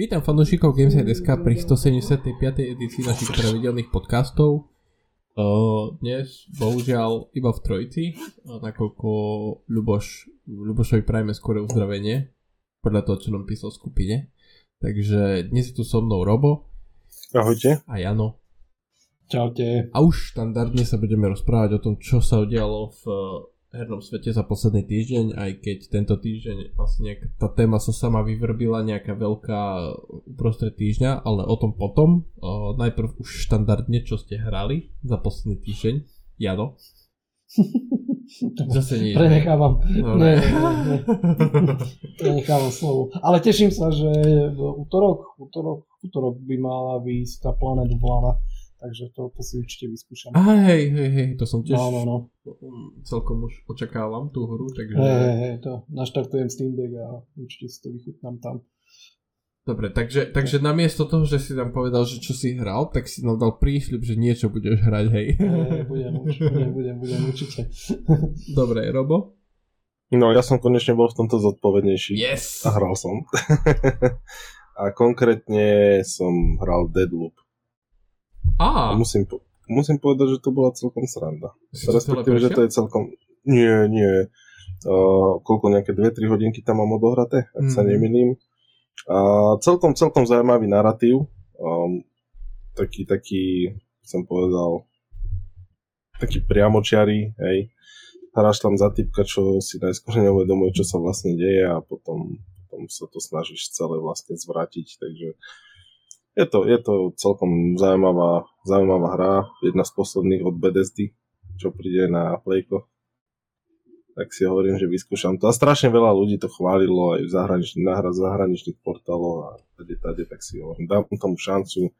Vítam fanúšikov Gameside.sk pri 175. edícii našich pravidelných podcastov. Dnes bohužiaľ iba v trojici, nakoľko Ľuboš, Ľubošovi prajme skôr uzdravenie, podľa toho, čo nám písal v skupine. Takže dnes je tu so mnou Robo. Ahojte. A Jano. Čaute. A už štandardne sa budeme rozprávať o tom, čo sa udialo v hernom svete za posledný týždeň, aj keď tento týždeň asi nejaká tá téma sa sama vyvrbila nejaká veľká uprostred týždňa, ale o tom potom. O, najprv už štandardne, čo ste hrali za posledný týždeň. Jano? Zase nie. Prenechávam. No, ne, ne, ne. Prenechávam slovo. Ale teším sa, že v útorok, útorok, útorok by mala výjsť tá Planet Vláda takže to, to si určite vyskúšam. A hej, hej, hej, to som tiež no, no, no. celkom už očakávam tú hru, takže... Hej, hej, hej, to naštartujem Steam Deck a určite si to vychutnám tam. Dobre, takže, takže namiesto toho, že si nám povedal, že čo si hral, tak si nám dal prísľub, že niečo budeš hrať, hej. Hej, budem, budem, budem, budem určite. Dobre, Robo? No, ja som konečne bol v tomto zodpovednejší. Yes! A hral som. a konkrétne som hral Deadloop. A musím, po- musím povedať, že to bola celkom sranda. Respektíve, že to je celkom... Nie, nie. Uh, koľko nejaké 2-3 hodinky tam mám odohraté, ak mm. sa mhm. nemýlim. A celkom, celkom zaujímavý narratív. Um, taký, taký, som povedal, taký priamočiarý, hej. Hráš tam za typka, čo si najskôr neuvedomuje, čo sa vlastne deje a potom, potom sa to snažíš celé vlastne zvrátiť, takže je to, je to celkom zaujímavá, zaujímavá hra, jedna z posledných od Bethesdy, čo príde na Playko. Tak si hovorím, že vyskúšam to. A strašne veľa ľudí to chválilo aj v zahraničných, na hra zahraničných portáloch a tade, tade, tak si hovorím, dám tomu šancu.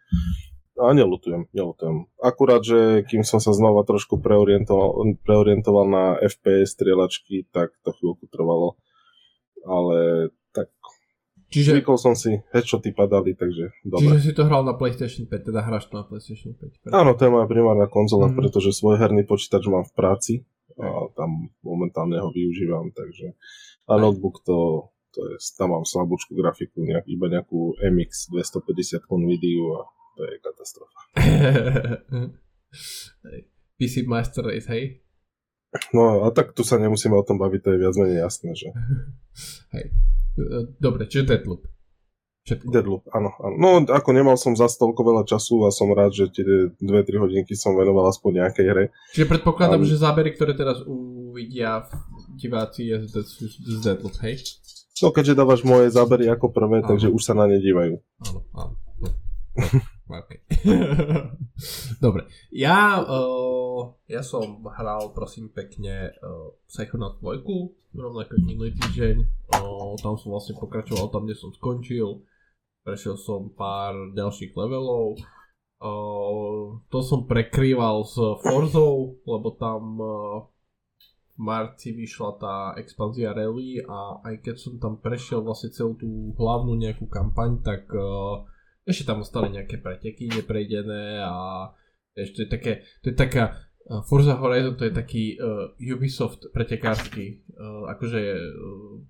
A nelutujem, nelutujem. Akurát, že kým som sa znova trošku preorientoval, preorientoval na FPS strieľačky, tak to chvíľku trvalo. Ale Čiže... Zvykol som si, headshoty padali, takže dobre. Čiže si to hral na PlayStation 5, teda hráš to na PlayStation 5. Pre... Áno, to je moja primárna konzola, mm-hmm. pretože svoj herný počítač mám v práci a tam momentálne ho využívam, takže a notebook to, to je, tam mám slabúčku grafiku, nejak, iba nejakú MX 250 NVIDIA a to je katastrofa. PC Master Race, hej? No a tak tu sa nemusíme o tom baviť, to je viac menej jasné, že... hej. Dobre, čiže Deadloop. Všetko. Deadloop, áno, áno. No ako nemal som za toľko veľa času a som rád, že tie 2-3 hodinky som venoval aspoň nejakej hre. Čiže predpokladám, um, že zábery, ktoré teraz uvidia diváci je z, z Deadloop, hej? No keďže dávaš moje zábery ako prvé, áno. takže už sa na ne dívajú. Áno, áno. Okay. Dobre. Ja, uh, ja som hral, prosím pekne, uh, Psychonaut 2, rovnako minulý týždeň. Uh, tam som vlastne pokračoval tam, kde som skončil. Prešiel som pár ďalších levelov. Uh, to som prekrýval s Forzou, lebo tam uh, v marci vyšla tá expanzia Rally a aj keď som tam prešiel vlastne celú tú hlavnú nejakú kampaň, tak uh, ešte tam ostali nejaké preteky neprejdené a ešte také, to je taká uh, Forza Horizon to je taký uh, Ubisoft pretekársky, uh, akože uh,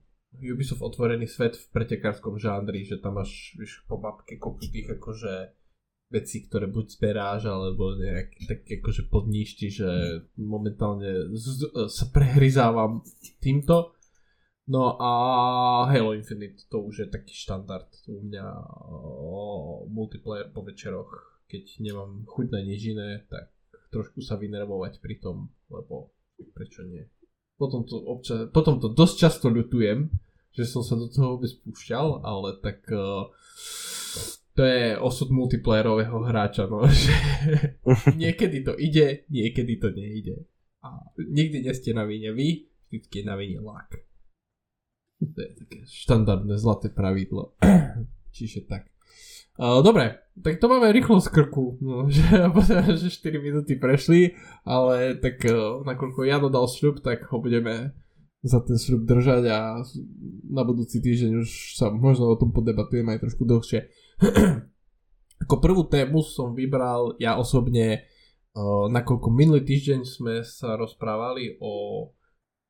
Ubisoft otvorený svet v pretekárskom žánri, že tam máš vieš, po mapke kopu tých akože veci, ktoré buď zberáš, alebo nejak tak akože podníšti, že momentálne z, sa prehryzávam týmto No a Halo Infinite to už je taký štandard u mňa o, multiplayer po večeroch, keď nemám chuť na nič iné, tak trošku sa vynervovať pri tom, lebo prečo nie. Potom to, občas, potom to dosť často ľutujem, že som sa do toho vôbec púšťal, ale tak uh, to je osud multiplayerového hráča, no, že niekedy to ide, niekedy to nejde. A nikdy nie ste na vine vy, vždy je na vine lak. To je také štandardné zlaté pravidlo. Čiže tak. Dobre, tak to máme rýchlo z krku, no, že, že 4 minúty prešli, ale tak uh, nakoľko Jano dal šľub, tak ho budeme za ten šľub držať a na budúci týždeň už sa možno o tom podebatujeme aj trošku dlhšie. Ako prvú tému som vybral ja osobne, uh, nakoľko minulý týždeň sme sa rozprávali o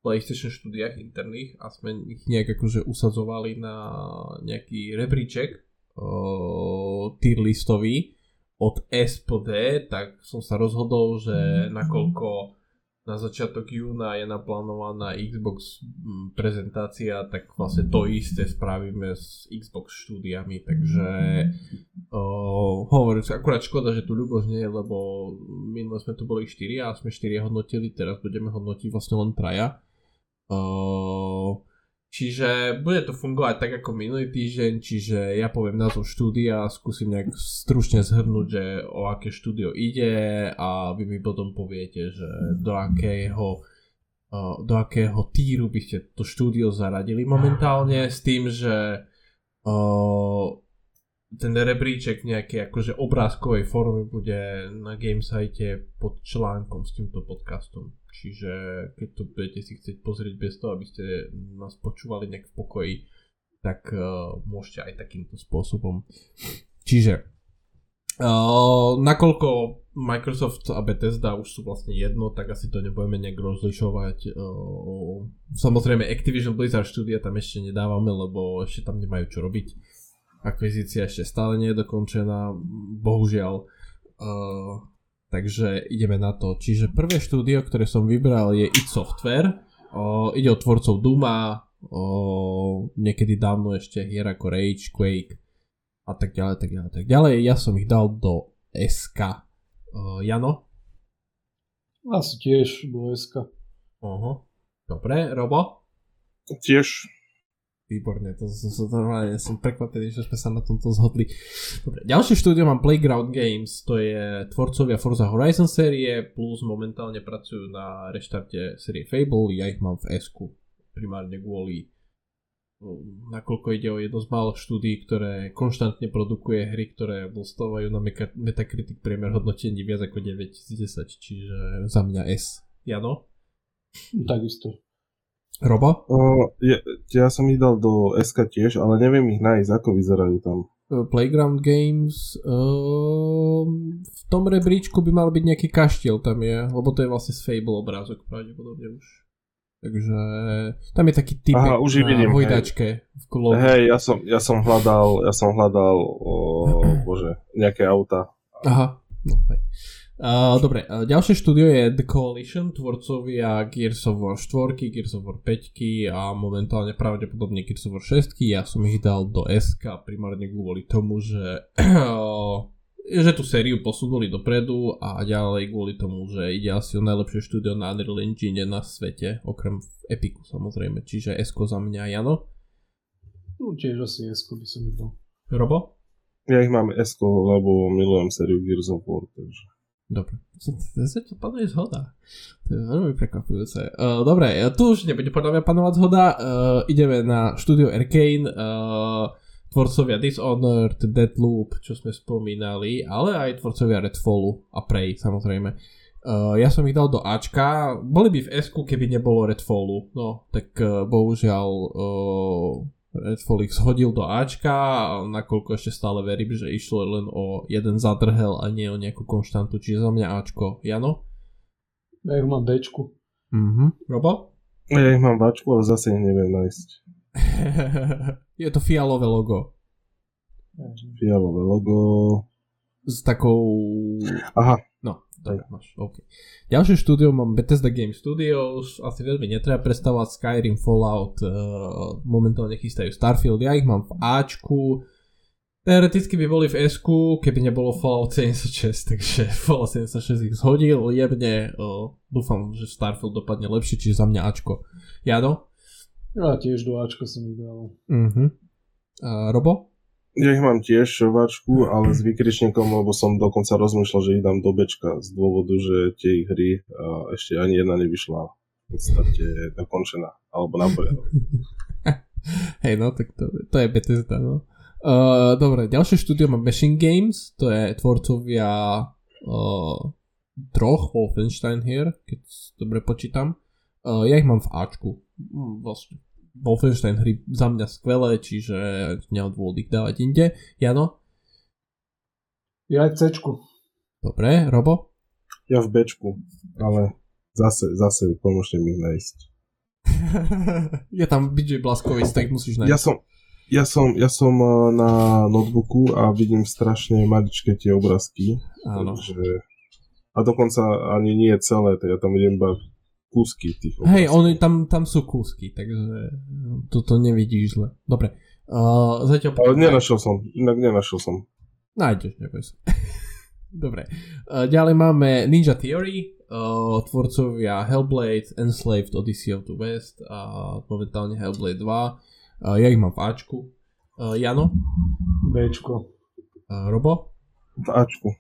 PlayStation štúdiách interných a sme ich nejak akože usadzovali na nejaký rebríček uh, tier listový. Od S po D, tak som sa rozhodol, že nakoľko na začiatok júna je naplánovaná Xbox mm, prezentácia, tak vlastne to isté spravíme s Xbox štúdiami, takže uh, hovorím si, akurát škoda, že tu Ľuboš nie je, lebo minule sme tu boli 4 a sme 4 hodnotili, teraz budeme hodnotiť vlastne len traja. Uh, Čiže bude to fungovať tak ako minulý týždeň, čiže ja poviem názov štúdia, skúsim nejak stručne zhrnúť, že o aké štúdio ide a vy mi potom poviete, že do akého, do akého týru by ste to štúdio zaradili momentálne s tým, že ten rebríček nejakej akože obrázkovej formy bude na Gamesite pod článkom s týmto podcastom. Čiže keď to budete si chcieť pozrieť bez toho, aby ste nás počúvali nejak v pokoji, tak uh, môžete aj takýmto spôsobom. Čiže uh, nakoľko Microsoft a Bethesda už sú vlastne jedno, tak asi to nebudeme nejak rozlišovať. Uh, samozrejme Activision Blizzard štúdia tam ešte nedávame, lebo ešte tam nemajú čo robiť. Akvizícia ešte stále nie je dokončená, bohužiaľ. Uh, Takže ideme na to. Čiže prvé štúdio, ktoré som vybral je id Software. O, ide o tvorcov Duma, o, niekedy dávno ešte hier ako Rage, Quake a tak ďalej, tak ďalej, tak ďalej. Ja som ich dal do SK. O, Jano? Asi tiež do SK. Oho. Dobre, Robo? Tiež Výborne, to, to, to, ja som prekvapený, že sme sa na tomto zhodli. Dobre, ďalšie štúdio mám Playground Games, to je tvorcovia Forza Horizon série, plus momentálne pracujú na reštarte série Fable, ja ich mám v s primárne kvôli nakoľko ide o jedno z málo štúdí, ktoré konštantne produkuje hry, ktoré dostávajú na Metacritic priemer hodnotení viac ako 9 z 10, čiže za mňa S. Jano? Takisto. Robo? Uh, ja, ja som ich dal do SK tiež, ale neviem ich nájsť, ako vyzerajú tam. Playground Games uh, v tom rebríčku by mal byť nejaký kaštiel tam je, lebo to je vlastne z Fable obrázok pravdepodobne už. Takže tam je taký typ Aha, už na vidím, hojdačke hej. v klobu. Hej, ja som, ja som hľadal, ja som hľadal, o, bože, nejaké auta. Aha, no hej. Uh, dobre, uh, ďalšie štúdio je The Coalition, tvorcovia Gears of War 4, Gears of War 5 a momentálne pravdepodobne Gears of War 6. Ja som ich dal do SK primárne kvôli tomu, že, uh, že tú sériu posunuli dopredu a ďalej kvôli tomu, že ide asi o najlepšie štúdio na Unreal Engine na svete, okrem Epiku samozrejme, čiže SK za mňa, Jano? No tiež asi SK by som dal. Robo? Ja ich mám SK, lebo milujem sériu Gears of War, takže... Dobre, zase to panuje zhoda. To je veľmi prekvapujúce. Uh, dobre, tu už nebude podľa mňa panovať zhoda. Uh, ideme na štúdio Arcane, uh, tvorcovia Dishonored, Deadloop, čo sme spomínali, ale aj tvorcovia Redfallu a Prey, samozrejme. Uh, ja som ich dal do Ačka, boli by v s keby nebolo Redfallu, no, tak uh, bohužiaľ uh, Ich hodil do Ačka, nakoľko ešte stále verím, že išlo len o jeden zadrhel a nie o nejakú konštantu, čiže za mňa Ačko. Jano? Ja ich mám Dčku. Mhm. Robo? Ja ich mám Ačku, ale zase ich neviem nájsť. Je to fialové logo. Fialové logo. S takou... Aha, dobre, máš, OK. Ďalšie štúdio mám Bethesda Game Studios, asi veľmi netreba predstavovať Skyrim, Fallout, uh, momentálne chystajú Starfield, ja ich mám v Ačku, Teoreticky by boli v s keby nebolo Fallout 76, takže Fallout 76 ich zhodil jemne. Uh, dúfam, že Starfield dopadne lepšie, čiže za mňa Ačko. Jado? Ja tiež do Ačka som ich dal. Uh-huh. Uh, Robo? Ja ich mám tiež šovačku, ale s vykričníkom, lebo som dokonca rozmýšľal, že ich dám do bečka z dôvodu, že tie hry ešte ani jedna nevyšla v podstate dokončená, alebo na. Hej, no, tak to, to je Bethesda, no. Uh, dobre, ďalšie štúdio má Machine Games, to je tvorcovia uh, troch Wolfenstein hier, keď dobre počítam. Uh, ja ich mám v Ačku. Hm, vlastne Wolfenstein hry za mňa skvelé, čiže nemám dôvod ich dávať inde. Jano? Ja aj v C. Dobre, Robo? Ja v B, ale zase, zase pomôžte mi nájsť. je tam BJ Blaskovic, tak musíš nájsť. Ja som, Ja som, ja som uh, na notebooku a vidím strašne maličké tie obrázky. Áno. Takže... A dokonca ani nie celé, tak ja tam vidím iba kúsky tých obrázkov. Hej, oni, tam, tam sú kúsky, takže toto nevidíš zle. Dobre. Uh, zatiaľ... Ale nenašiel som, inak nenašiel som. Nájdeš, neboj sa. Dobre. Uh, ďalej máme Ninja Theory, uh, tvorcovia Hellblade, Enslaved, Odyssey of the West a momentálne Hellblade 2. Uh, ja ich mám v Ačku. Uh, Jano? Bčko. Uh, Robo? V Ačku.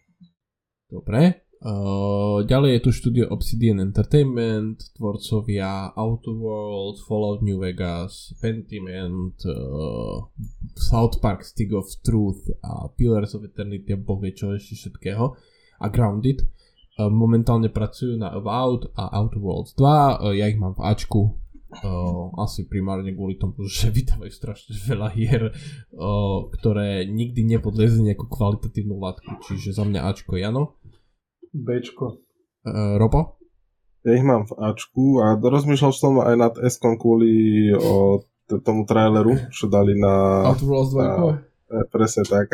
Dobre. Uh, ďalej je tu štúdio Obsidian Entertainment, tvorcovia Outer World, Fallout New Vegas, Pentiment, uh, South Park Stick of Truth a Pillars of Eternity a boh vie čo ešte všetkého a Grounded. Uh, momentálne pracujú na Avowed a Outer Worlds 2, uh, ja ich mám v Ačku, uh, asi primárne kvôli tomu, že vydávajú strašne veľa hier, uh, ktoré nikdy nepodliezli nejakú kvalitatívnu látku, čiže za mňa Ačko Jano. Bčko. Uh, Robo? Ja ich mám v Ačku a rozmýšľal som aj nad s kvôli o t- tomu traileru, čo dali na... Outer Worlds 2? E, presne tak.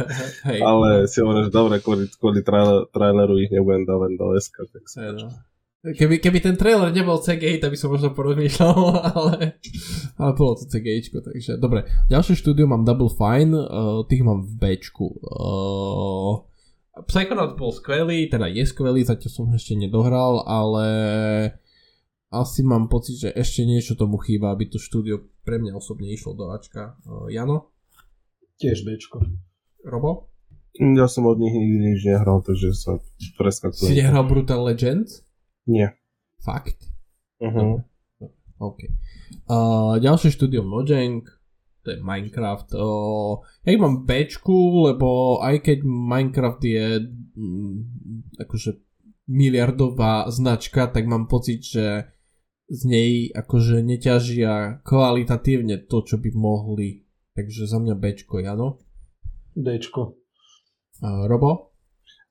hey. Ale si hovorím, že dobre, kvôli, kvôli trailer, traileru ich nebudem dávať do SK. Tak no. Keby, keby ten trailer nebol CGI, tak by som možno porozmýšľal, ale, ale bolo to CGI, takže dobre. Ďalšie štúdio mám Double Fine, uh, tých mám v Bčku. Uh, Psychonaut bol skvelý, teda je skvelý, zatiaľ som ešte nedohral, ale asi mám pocit, že ešte niečo tomu chýba, aby to štúdio pre mňa osobne išlo do Ačka. Uh, Jano? Tiež Bčko. Robo? Ja som od nich nikdy nič nehral, takže sa preskakujem. Si nehral Brutal Legends? Nie. Fakt? Uh-huh. OK. Uh, ďalšie štúdio Mojang, to je Minecraft. O, ja mám Bčku, lebo aj keď Minecraft je mm, akože miliardová značka, tak mám pocit, že z nej akože neťažia kvalitatívne to, čo by mohli. Takže za mňa Bčko, Jano. Dčko. Robo?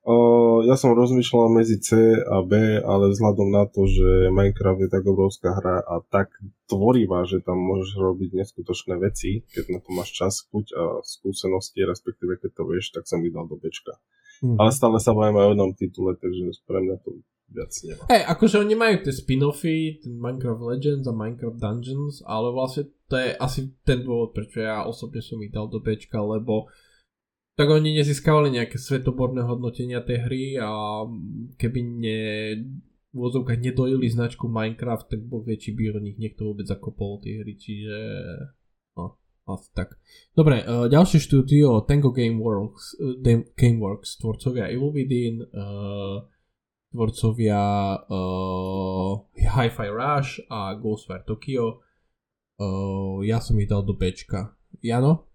Uh, ja som rozmýšľal medzi C a B, ale vzhľadom na to, že Minecraft je tak obrovská hra a tak tvorivá, že tam môžeš robiť neskutočné veci, keď na to máš čas, chuť a skúsenosti, respektíve keď to vieš, tak som ich dal do Bčka. Mm. Ale stále sa bavím aj o jednom titule, takže pre mňa to viac nemá. Hej, akože oni majú tie spin-offy, ten Minecraft Legends a Minecraft Dungeons, ale vlastne to je asi ten dôvod, prečo ja osobne som ich dal do Bčka, lebo tak oni nezískavali nejaké svetoborné hodnotenia tej hry a keby ne, v vozovkách nedojili značku Minecraft, tak bo či by o nich niekto vôbec zakopol tie hry, čiže no, asi tak. Dobre, uh, ďalšie štúdio Tango Gameworks, uh, Gameworks tvorcovia Evil uh, tvorcovia uh, Hi-Fi Rush a Ghostwire Tokyo. Uh, ja som ich dal do Bčka. Jano?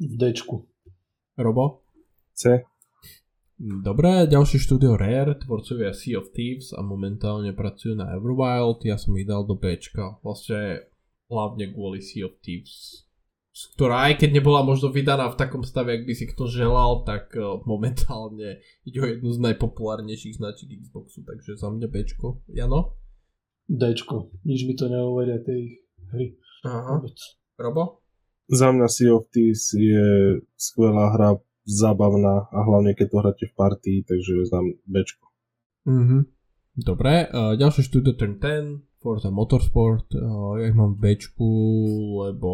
V Dčku. Robo? C. Dobre, ďalšie štúdio Rare, tvorcovia Sea of Thieves a momentálne pracujú na Everwild, ja som ich dal do Bčka, vlastne hlavne kvôli Sea of Thieves, ktorá aj keď nebola možno vydaná v takom stave, ak by si kto želal, tak e, momentálne ide o jednu z najpopulárnejších značiek Xboxu, takže za mňa Bčko. Jano? Dčko, nič mi to neuvedia tej hry. Aha. Robo? Za mňa Sea of Thieves je skvelá hra, zábavná a hlavne keď to hráte v partii, takže znam Bčko. Mhm. Dobre, uh, ďalšie štúdio Turn 10, Forza Motorsport, uh, ja ich mám v Bčku, lebo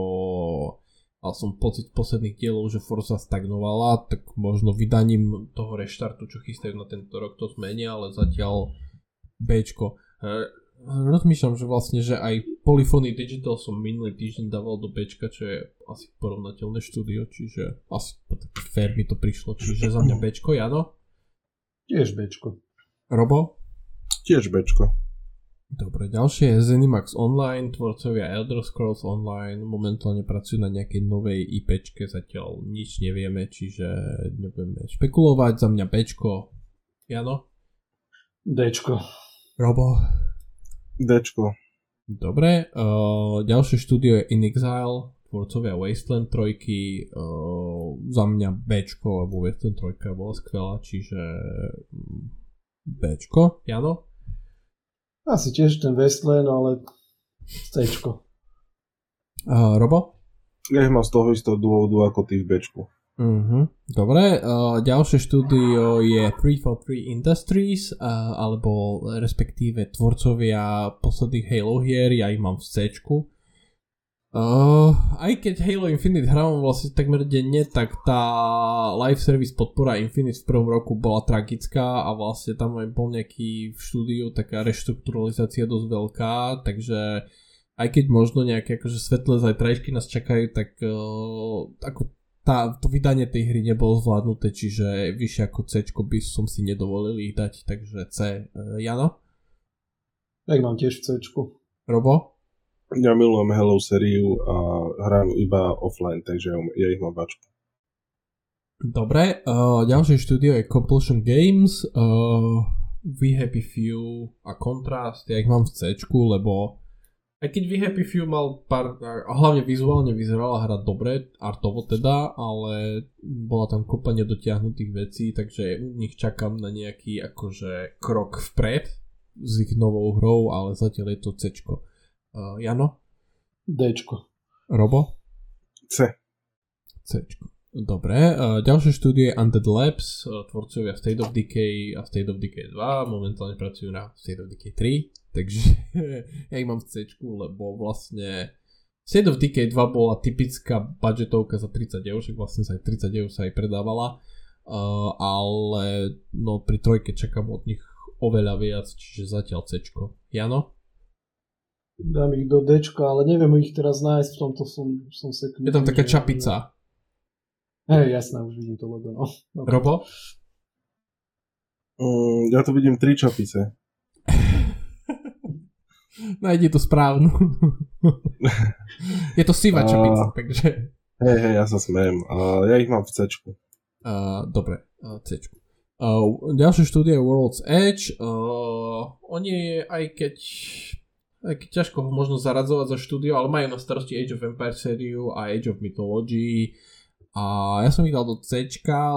mal som pocit posledných dielov, že Forza stagnovala, tak možno vydaním toho reštartu, čo chystajú na tento rok, to zmenia, ale zatiaľ Bčko. Uh, rozmýšľam, že vlastne, že aj Polyphony Digital som minulý týždeň dával do Bčka, čo je asi porovnateľné štúdio, čiže asi fair mi to prišlo, čiže za mňa Bčko, Jano? Tiež Bčko. Robo? Tiež Bčko. Dobre, ďalšie je Zenimax Online, tvorcovia Elder Scrolls Online, momentálne pracujú na nejakej novej IPčke, zatiaľ nič nevieme, čiže nebudeme špekulovať, za mňa Bčko. Jano? Dčko. Robo? Dčko. Dobre, uh, ďalšie štúdio je In Exile, tvorcovia Wasteland 3, uh, za mňa Bčko, lebo Wasteland 3 bola skvelá, čiže mm, Bčko, Jano? Asi tiež ten Wasteland, ale Cčko. Uh, Robo? Ja ich mám z toho istého dôvodu ako ty v Bčku. Uh-huh. Dobre, uh, ďalšie štúdio je 343 Industries, uh, alebo respektíve tvorcovia posledných Halo hier, ja ich mám v C. Uh, aj keď Halo Infinite hrávam vlastne takmer denne, tak tá live service podpora Infinite v prvom roku bola tragická a vlastne tam aj bol nejaký v štúdiu taká reštrukturalizácia dosť veľká, takže aj keď možno nejaké akože svetlé zajtrajšky nás čakajú, tak uh, ako tá, to vydanie tej hry nebolo zvládnuté, čiže vyššie ako C by som si nedovolil ich dať, takže C. Uh, Jano? Ja mám tiež v C. Robo? Ja milujem Hello sériu a hrám iba offline, takže ja ich mám bačku. Dobre, uh, ďalšie štúdio je Compulsion Games, uh, We Happy Few a Contrast, ja ich mám v C, lebo aj keď We Happy Few mal pár, hlavne vizuálne vyzerala hra dobre, artovo teda, ale bola tam kopa nedotiahnutých vecí, takže u nich čakám na nejaký akože krok vpred s ich novou hrou, ale zatiaľ je to C. Uh, Jano? Dčko. Robo? C. C. Dobre, uh, ďalšie štúdie Undead Labs, uh, tvorcovia State of Decay a State of Decay 2, momentálne pracujú na State of Decay 3, takže ja ich mám v C, lebo vlastne State of Decay 2 bola typická budgetovka za 30 eur, však vlastne sa aj 30 eur sa aj predávala, uh, ale no pri trojke čakám od nich oveľa viac, čiže zatiaľ C. Jano? dám ich do D, ale neviem ich teraz nájsť, v tomto som, som sa... Je tam taká čapica. Hej, jasné, už vidím to logo, no. Okay. Robo? Mm, ja tu vidím tri čapice. Najdi tú správnu. je to sivá čapica, takže... Hej, hej, ja sa smejem. Uh, ja ich mám v C. Uh, dobre, uh, C. Uh, ďalšie štúdie World's Edge. Uh, oni aj keď tak ťažko ho možno zaradzovať za štúdio, ale majú na starosti Age of Empires sériu a Age of Mythology a ja som ich dal do C,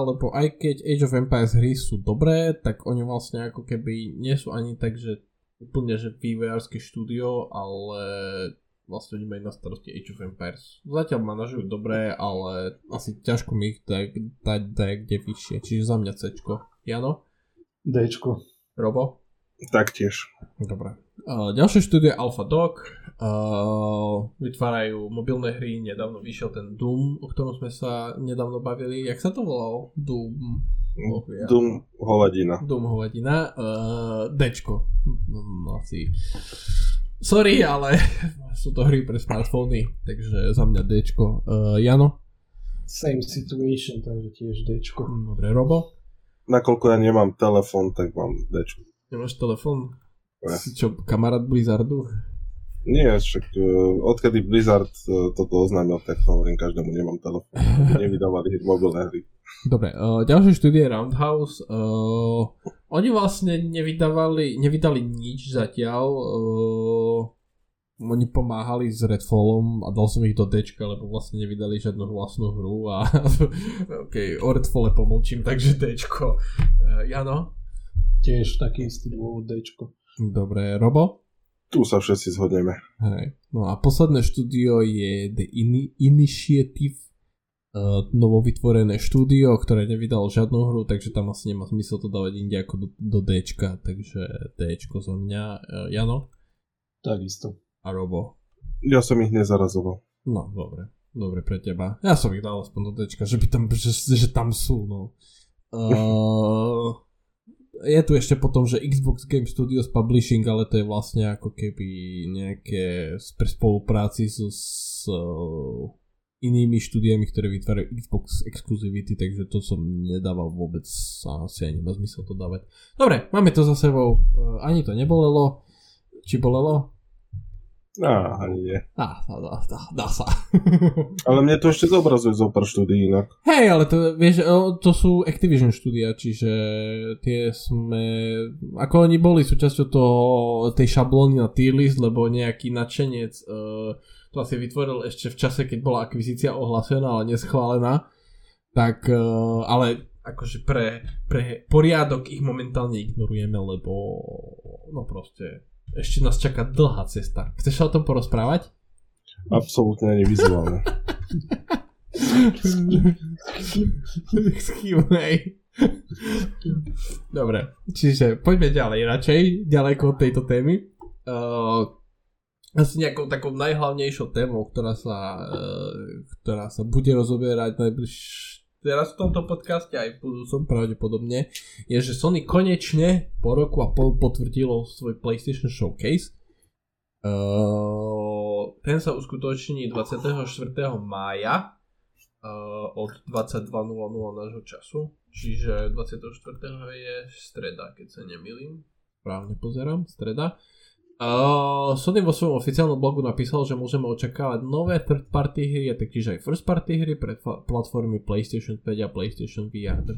lebo aj keď Age of Empires hry sú dobré, tak oni vlastne ako keby nie sú ani tak, že úplne že vývojárske štúdio, ale vlastne oni majú na starosti Age of Empires. Zatiaľ ma nažijú dobré, ale asi ťažko mi ich dať, dať, dať kde vyššie, čiže za mňa C. Jano? D. Robo? Taktiež. Dobre. Uh, ďalšie štúdie Alpha Dog uh, vytvárajú mobilné hry, nedávno vyšiel ten Doom, o ktorom sme sa nedávno bavili. Jak sa to volalo? Doom. Oh, ja. Doom hovadina. Doom hovadina. Uh, Dčko. No, asi. Sorry, ale sú to hry pre smartfóny, takže za mňa Dčko. Uh, Jano? Same situation, takže tiež Dčko. Dobre, Robo? Nakoľko ja nemám telefón, tak mám Dčko. Nemáš telefón? Si čo, kamarát Blizzardu? Nie, však uh, odkedy Blizzard uh, toto oznámil, tak hovorím každému, nemám telefón. Nevydávali mobilné hry. Dobre, uh, ďalšie štúdie Roundhouse. Uh, oni vlastne nevydávali, nevydali nič zatiaľ. Uh, oni pomáhali s Redfallom a dal som ich do D, lebo vlastne nevydali žiadnu vlastnú hru a ok, o Redfalle pomlčím, takže D. Uh, Jano? Tiež taký istý dôvod D. Dobre, Robo? Tu sa všetci zhodneme. Hej. No a posledné štúdio je The In- Initiative, uh, novovytvorené štúdio, ktoré nevydalo žiadnu hru, takže tam asi nemá zmysel to dávať inde ako do, do D, takže D za mňa. Uh, Jano? Takisto. A Robo? Ja som ich nezarazoval. No, dobre. Dobre pre teba. Ja som ich dal aspoň do D, že, by tam, že, že tam sú, no. Uh, je tu ešte potom, že Xbox Game Studios Publishing, ale to je vlastne ako keby nejaké pre spolupráci so, s uh, inými štúdiami, ktoré vytvárajú Xbox Exclusivity, takže to som nedával vôbec asi aj nemá zmysel to dávať. Dobre, máme to za sebou, uh, ani to nebolelo. Či bolelo? Á, ani nie. Á, dá, dá, dá sa. ale mne to ešte zobrazuje zo pár štúdií inak. Hej, ale to, vieš, to sú Activision štúdia, čiže tie sme, ako oni boli súčasťou toho, tej šablóny na tier list, lebo nejaký nadšenec uh, to asi vytvoril ešte v čase, keď bola akvizícia ohlásená, ale neschválená. Tak, uh, ale akože pre, pre poriadok ich momentálne ignorujeme, lebo no proste ešte nás čaká dlhá cesta. Chceš sa o tom porozprávať? Absolútne ani vizuálne. Dobre, čiže poďme ďalej radšej, ďaleko od tejto témy. Uh, asi nejakou takou najhlavnejšou témou, ktorá sa, uh, ktorá sa bude rozoberať najbliž teraz v tomto podcaste aj v budúcom pravdepodobne, je, že Sony konečne po roku a pol potvrdilo svoj PlayStation Showcase. Uh, ten sa uskutoční 24. mája uh, od 22.00 nášho času, čiže 24. je streda, keď sa nemýlim. Správne pozerám, streda. Sony vo svojom oficiálnom blogu napísal, že môžeme očakávať nové third party hry a taktiež aj first party hry pre platformy PlayStation 5 a PlayStation VR 2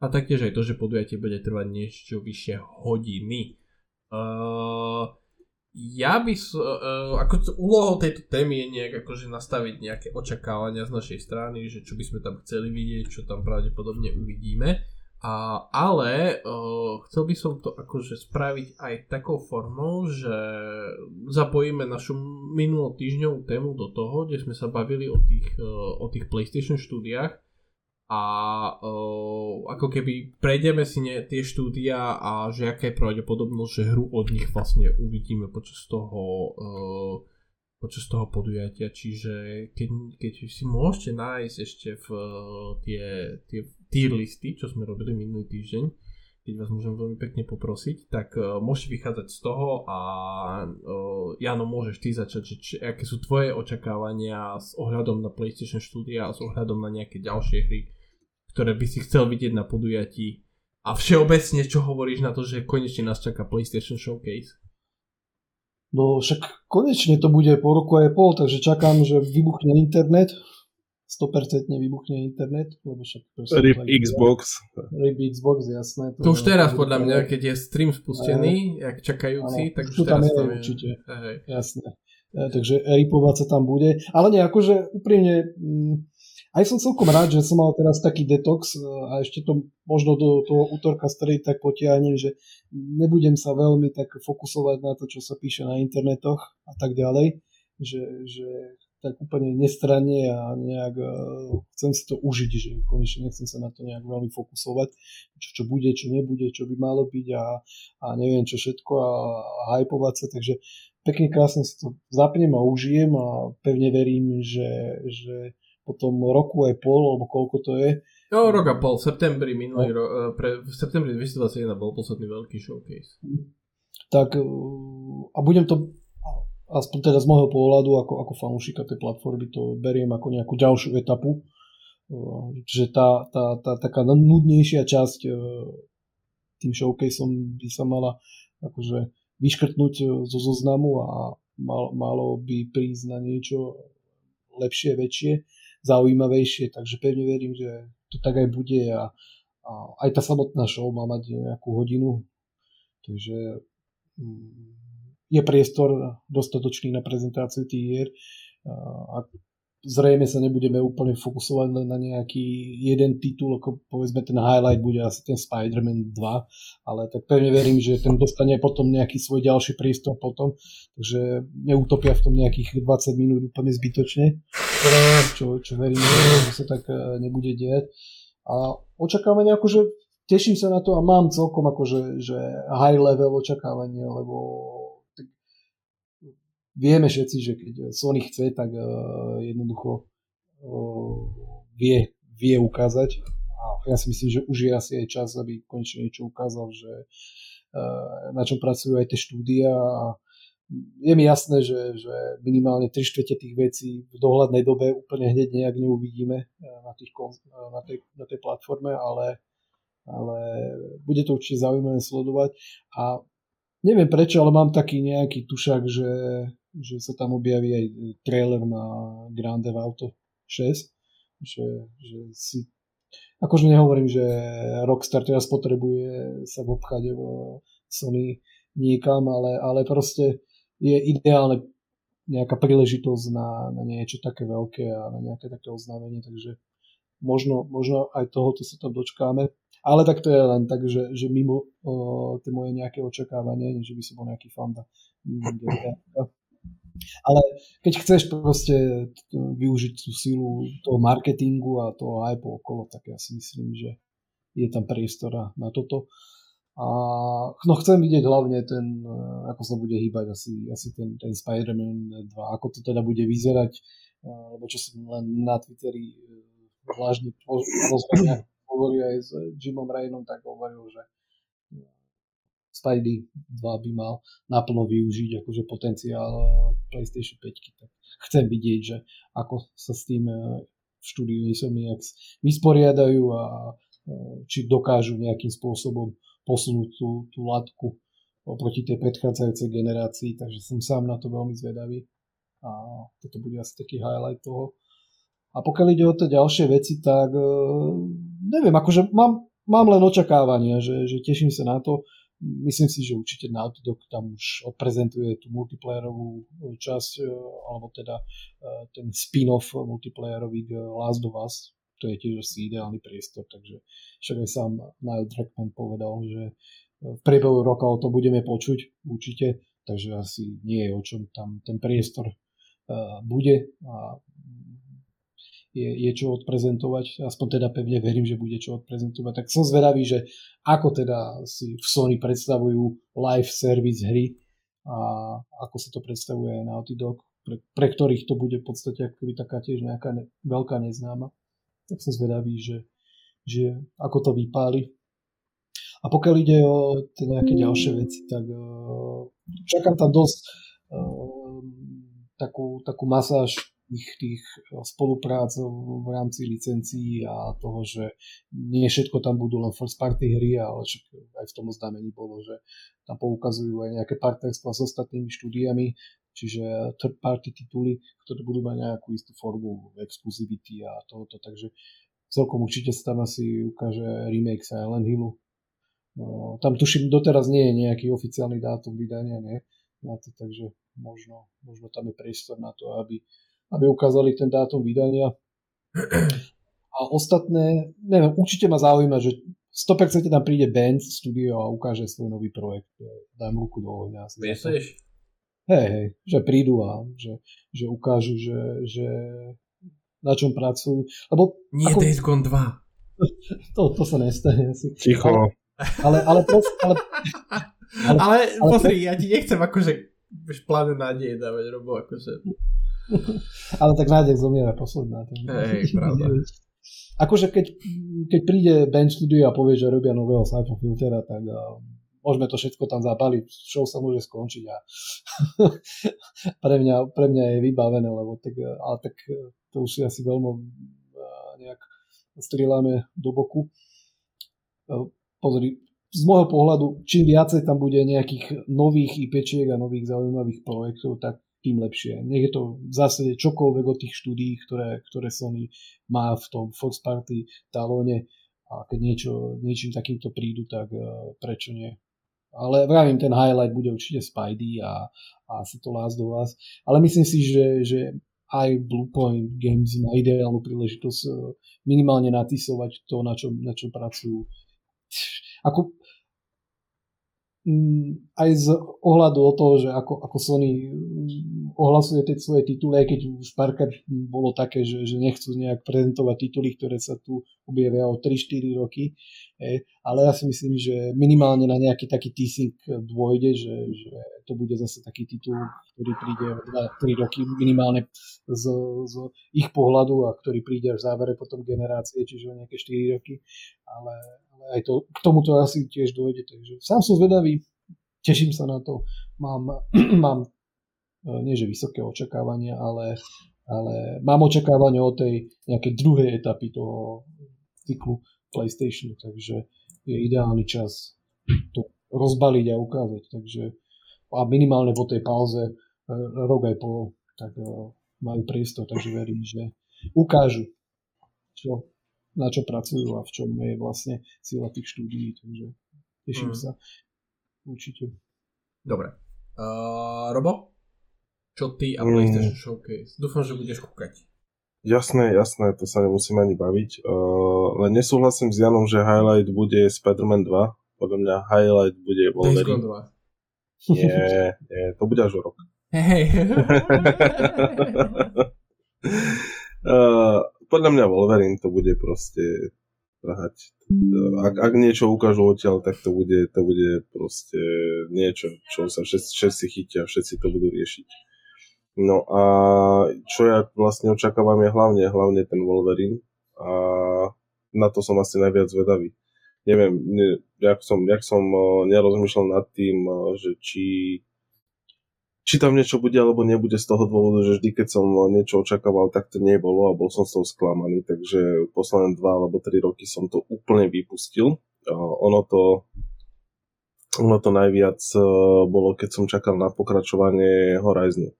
a taktiež aj to, že podujatie bude trvať niečo vyššie hodiny. Uh, ja by uh, ako úlohou tejto témy je nejak akože nastaviť nejaké očakávania z našej strany, že čo by sme tam chceli vidieť, čo tam pravdepodobne uvidíme. A, ale uh, chcel by som to akože spraviť aj takou formou, že zapojíme našu minulotýždňovú tému do toho, kde sme sa bavili o tých, o tých PlayStation štúdiách. A uh, ako keby prejdeme si ne, tie štúdia a že aká je pravdepodobnosť, že hru od nich vlastne uvidíme počas toho uh, počas toho podujatia, čiže keď, keď si môžete nájsť ešte v tie, tie tier listy, čo sme robili minulý týždeň, keď vás môžem veľmi pekne poprosiť, tak uh, môžete vychádzať z toho a uh, Jano, môžeš ty začať, že či, aké sú tvoje očakávania s ohľadom na PlayStation Studia a s ohľadom na nejaké ďalšie hry, ktoré by si chcel vidieť na podujatí a všeobecne, čo hovoríš na to, že konečne nás čaká PlayStation Showcase? No však konečne to bude po roku aj pol, takže čakám, že vybuchne internet, 100% vybuchne internet, lebo však... RIP Xbox. RIP Xbox, jasné. To, to už teraz podľa mňa, keď je stream spustený, aj, jak čakajúci, ano, tak už tam je, tam je. určite, aj. jasné. E, takže ripovať sa tam bude. Ale nie, akože úprimne, mm, aj som celkom rád, že som mal teraz taký detox e, a ešte to možno do toho útorka stredy tak potiahnem, že nebudem sa veľmi tak fokusovať na to, čo sa píše na internetoch a tak ďalej, že, že tak úplne nestranne a nejak uh, chcem si to užiť, že konečne nechcem sa na to nejak veľmi fokusovať, čo, čo bude, čo nebude, čo by malo byť a, a neviem čo všetko a, a hypovať sa, takže pekne krásne si to zapnem a užijem a pevne verím, že, že po tom roku aj pol, alebo koľko to je. Jo, rok a pol, v septembri minulý no. rok, eh, pre, v septembri 2021 bol posledný veľký showcase. Tak eh, a budem to aspoň teda z môjho pohľadu ako, ako fanúšika tej platformy to beriem ako nejakú ďalšiu etapu. Že tá, tá, tá taká nudnejšia časť tým showcaseom by sa mala akože vyškrtnúť zo zoznamu a mal, malo by prísť na niečo lepšie, väčšie, zaujímavejšie, takže pevne verím, že to tak aj bude a, a aj tá samotná show má mať nejakú hodinu, takže mm, je priestor dostatočný na prezentáciu tých hier a zrejme sa nebudeme úplne fokusovať len na nejaký jeden titul, ako povedzme ten highlight bude asi ten Spider-Man 2, ale tak pevne verím, že ten dostane potom nejaký svoj ďalší priestor potom, takže neutopia v tom nejakých 20 minút úplne zbytočne, čo, čo verím, že sa tak e, nebude diať. A očakávanie akože teším sa na to a mám celkom akože že high level očakávanie, lebo vieme všetci, že keď Sony chce, tak uh, jednoducho uh, vie, vie ukázať. A ja si myslím, že už je asi aj čas, aby konečne niečo ukázal, že uh, na čom pracujú aj tie štúdia a je mi jasné, že, že minimálne 3 štvrte tých vecí v dohľadnej dobe úplne hneď nejak neuvidíme na, tých, na, tej, na tej platforme, ale, ale bude to určite zaujímavé sledovať a neviem prečo, ale mám taký nejaký tušak, že že sa tam objaví aj trailer na Grand Theft Auto 6, že, že si akože nehovorím, že Rockstar teraz potrebuje sa obchať v Sony niekam, ale, ale proste je ideálne nejaká príležitosť na, na niečo také veľké a na nejaké také oznámenie, takže možno, možno aj tohoto sa tam dočkáme. Ale tak to je len tak, že, že mimo o, tie moje nejaké očakávanie, že by som bol nejaký fanda. Ale keď chceš proste využiť tú silu toho marketingu a toho hype okolo, tak ja si myslím, že je tam priestor na toto. A no chcem vidieť hlavne ten, ako sa bude hýbať asi, asi ten, ten Spider-Man 2, ako to teda bude vyzerať, lebo čo som len na Twitteri zvláštne rozhodne hovoril aj s Jimom Ryanom, tak hovoril, že Spidey 2 by mal naplno využiť akože potenciál PlayStation 5. Tak chcem vidieť, že ako sa s tým eh, v štúdiu Insomniacs vysporiadajú a eh, či dokážu nejakým spôsobom posunúť tú, tú latku oproti tej predchádzajúcej generácii, takže som sám na to veľmi zvedavý a toto bude asi taký highlight toho. A pokiaľ ide o tie ďalšie veci, tak eh, neviem, akože mám, mám len očakávania, že, že teším sa na to myslím si, že určite Naughty tam už odprezentuje tú multiplayerovú časť, e, alebo teda e, ten spin-off multiplayerový Last of Us, to je tiež asi ideálny priestor, takže však aj sám Niall Druckmann povedal, že v priebehu roka o to budeme počuť určite, takže asi nie je o čom tam ten priestor bude. A je, je čo odprezentovať, aspoň teda pevne verím, že bude čo odprezentovať. Tak som zvedavý, že ako teda si v Sony predstavujú live service hry a ako sa to predstavuje aj Naughty Dog, pre, pre ktorých to bude v podstate akoby taká tiež nejaká ne, veľká neznáma. Tak som zvedavý, že, že ako to vypáli. A pokiaľ ide o nejaké ďalšie veci, tak uh, čakám tam dosť uh, takú, takú masáž tých, tých eh, spoluprác v rámci licencií a toho, že nie všetko tam budú len first party hry, ale však aj v tom oznámení bolo, že tam poukazujú aj nejaké partnerstva s ostatnými štúdiami, čiže third party tituly, ktoré budú mať nejakú istú formu exkluzivity a tohoto, takže celkom určite sa tam asi ukáže remake Silent Hillu. No, tam tuším, doteraz nie je nejaký oficiálny dátum vydania, nie? Na to, takže možno, možno tam je priestor na to, aby aby ukázali ten dátum vydania. A ostatné, neviem, určite ma zaujíma, že 100% tam príde band studio a ukáže svoj nový projekt. Dám ruku do ohňa. Myslíš? Hej, hej, že prídu a že, že ukážu, že, že na čom pracujú. Lebo, Nie ako... Days Gone 2. To, to sa nestane asi. Ticho. Ale, ale, ale, ale, ale, ale, ale pozri, ja ti nechcem akože pláne nádeje dávať, robo akože Ale tak nádej zomiera posledná. Hej, pravda. Akože keď, keď príde band studio a povie, že robia nového Siphon filtera, tak uh, môžeme to všetko tam zapaliť, show sa môže skončiť a pre, mňa, pre mňa je vybavené, lebo tak, ale tak to už si asi veľmi uh, nejak strieľame do boku. Uh, pozri, z môjho pohľadu, čím viacej tam bude nejakých nových IPčiek a nových zaujímavých projektov, tak tým lepšie. Nech je to v zásade čokoľvek od tých štúdií, ktoré, ktoré Sony má v tom Fox Party talóne a keď niečo, niečím takýmto prídu, tak uh, prečo nie. Ale vravím, ten highlight bude určite Spidey a, a asi to Last of Us. Ale myslím si, že, že aj Bluepoint Games má ideálnu príležitosť e, minimálne natisovať to, na čom, na čom pracujú. Ako, aj z ohľadu o toho, že ako, ako Sony mm, ohlasuje tie svoje tituly, aj keď už párkrát bolo také, že, že nechcú nejak prezentovať tituly, ktoré sa tu objavia o 3-4 roky, e, ale ja si myslím, že minimálne na nejaký taký teasing dôjde, že, že to bude zase taký titul, ktorý príde o 2-3 roky minimálne z, z ich pohľadu a ktorý príde v závere potom generácie, čiže o nejaké 4 roky, ale aj to, k tomuto asi tiež dojde. Takže sám som zvedavý, teším sa na to. Mám, mám e, nie že vysoké očakávania, ale, ale mám očakávanie o tej nejakej druhej etapy toho cyklu PlayStation, takže je ideálny čas to rozbaliť a ukázať. Takže a minimálne po tej pauze e, rok aj pol, tak e, majú priestor, takže verím, že ukážu, čo na čo pracujú a v čom je vlastne sila tých štúdií, takže teším mm. sa určite. Dobre. Uh, Robo? Čo ty a PlayStation mm. Showcase? Dúfam, že budeš kúkať. Jasné, jasné, to sa nemusím ani baviť. Uh, len nesúhlasím s Janom, že highlight bude Spider-Man 2. Podľa mňa highlight bude Wolverine. 2. Nie, nie, to bude až o rok. Hej. uh, podľa mňa Wolverine to bude proste trhať. Ak, ak niečo ukážu odtiaľ, tak to bude, to bude proste niečo, čo sa všetci, všetci chytia, všetci to budú riešiť. No a čo ja vlastne očakávam je hlavne, hlavne ten Wolverine a na to som asi najviac vedavý. Neviem, ne, jak som, jak som nerozmýšľal nad tým, že či či tam niečo bude alebo nebude z toho dôvodu, že vždy, keď som niečo očakával, tak to nebolo a bol som z toho sklamaný, takže posledné dva alebo tri roky som to úplne vypustil. Ono to, ono to najviac e, bolo, keď som čakal na pokračovanie Horizonu.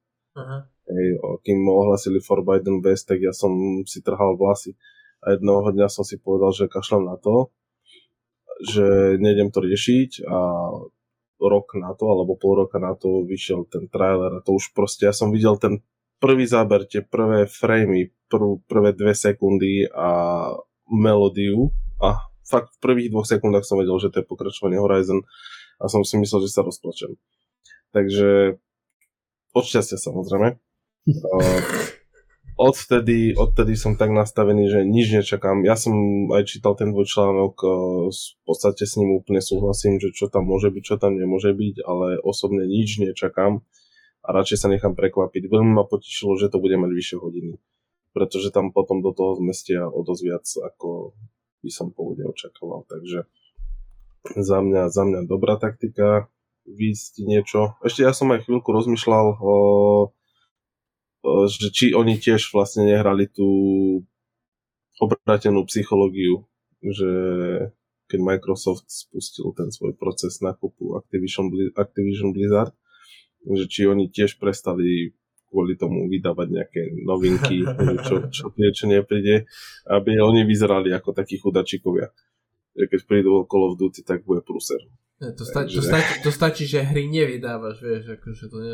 Hej, kým ohlasili Forbidden West, tak ja som si trhal vlasy. A jednoho dňa som si povedal, že kašlem na to, že nejdem to riešiť a rok na to, alebo pol roka na to vyšiel ten trailer a to už proste, ja som videl ten prvý záber, tie prvé framey, prv, prvé dve sekundy a melódiu a fakt v prvých dvoch sekundách som vedel, že to je pokračovanie Horizon a som si myslel, že sa rozplačem. Takže od šťastia samozrejme. Odtedy, odtedy som tak nastavený, že nič nečakám. Ja som aj čítal ten dvojčlánok, e, v podstate s ním úplne súhlasím, že čo tam môže byť, čo tam nemôže byť, ale osobne nič nečakám a radšej sa nechám prekvapiť. Veľmi ma potešilo, že to bude mať vyššie hodiny, pretože tam potom do toho zmestia o dosť viac, ako by som pôvodne očakával. Takže za mňa, za mňa dobrá taktika, výjsť niečo. Ešte ja som aj chvíľku rozmýšľal o že či oni tiež vlastne nehrali tú obratenú psychológiu, že keď Microsoft spustil ten svoj proces nákupu Activision, Activision Blizzard, že či oni tiež prestali kvôli tomu vydávať nejaké novinky, čo, čo niečo nepríde, aby oni vyzerali ako takí chudačikovia. Keď prídu Call of Duty, tak bude To, sta- to, stačí, to stačí, že hry nevydávaš, vieš, akože to nie,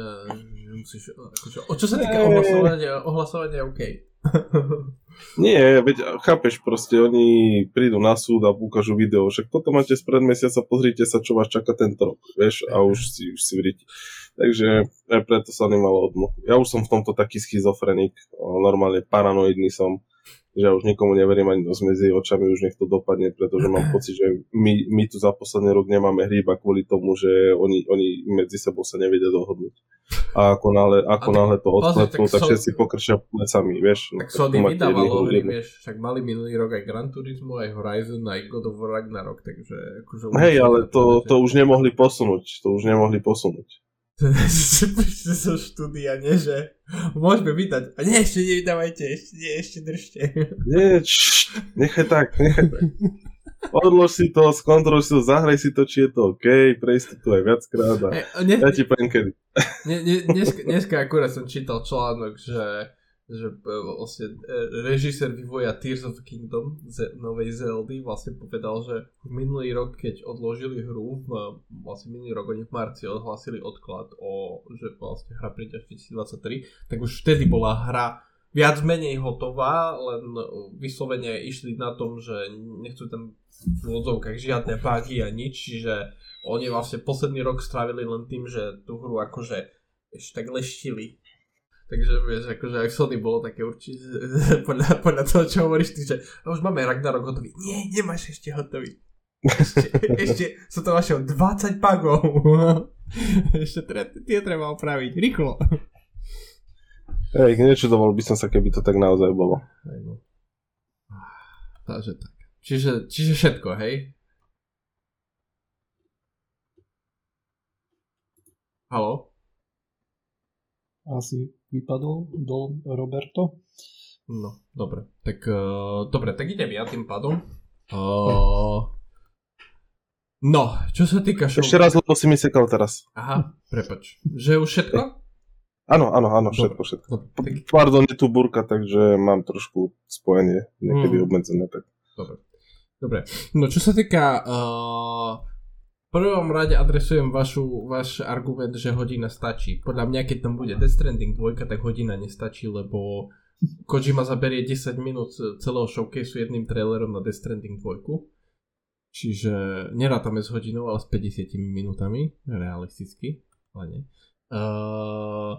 musíš, akože, o čo sa týka ohlasovania, ohlasovania OK. Nie, veď chápeš, proste oni prídu na súd a ukážu video, však toto máte z pred mesiaca, pozrite sa, čo vás čaká tento rok, vieš, a už si, už si vríti. Takže aj preto sa nemalo odmohu. Ja už som v tomto taký schizofrenik, normálne paranoidný som že ja už nikomu neverím ani do zmedzi očami, už nech to dopadne, pretože mám pocit, že my, my tu za posledný rok nemáme hry iba kvôli tomu, že oni, oni medzi sebou sa nevedia dohodnúť. A ako náhle, ako náhle to odklepnú, tak, tak všetci pokrčia plecami, vieš. No, tak Sony vydávalo hry, vieš, však mali minulý rok aj Gran Turismo, aj Horizon, aj God of War Ragnarok, takže akože... Hej, ale to, to už nemohli posunúť, to už nemohli posunúť. Prišli zo štúdia, nie že môžeme vydať. A nie, ešte nevydávajte, ešte nie, ešte držte. Nie, č, nechaj tak, nechaj tak. Odlož si to, skontroluj si to, zahraj si to, či je to OK, prejsť to aj viackrát a ne, ja ti poviem kedy. Ne, ne, dneska, dneska akurát som čítal článok, že že e, vlastne e, režisér vývoja Tears of Kingdom z novej Zeldy vlastne povedal, že minulý rok, keď odložili hru, vlastne minulý rok oni v marci odhlásili odklad o, že vlastne hra príde až 2023, tak už vtedy bola hra viac menej hotová, len vyslovene išli na tom, že nechcú tam v úvodzovkách žiadne bugy a nič, čiže oni vlastne posledný rok strávili len tým, že tú hru akože ešte tak leštili Takže vieš, akože aj Sony bolo také určite, podľa, podľa toho, čo hovoríš ty, že už máme Ragnarok hotový. Nie, nemáš ešte hotový. Ešte, ešte sú to vaše 20 pagov. ešte tre, tie treba opraviť. Rýchlo. Hej, nečudoval by som sa, keby to tak naozaj bolo. No. Takže tak. Čiže, čiže všetko, hej? Halo? Asi vypadol do Roberto. No, dobre. Tak, uh, dobre, tak idem ja tým pádom. Uh, no, čo sa týka show... Ešte raz, lebo si mi sekal teraz. Aha, prepač. Že už všetko? Áno, áno, áno, všetko, všetko. Dobre, tak... Pardon, je tu burka, takže mám trošku spojenie niekedy hmm. obmedzené. Tak. Dobre. Dobre. No, čo sa týka uh, prvom rade adresujem vašu, váš argument, že hodina stačí. Podľa mňa, keď tam bude Death Stranding 2, tak hodina nestačí, lebo Kojima zaberie 10 minút celého showcaseu jedným trailerom na Death Stranding 2. Čiže nerátame s hodinou, ale s 50 minútami, realisticky, ale nie. Uh,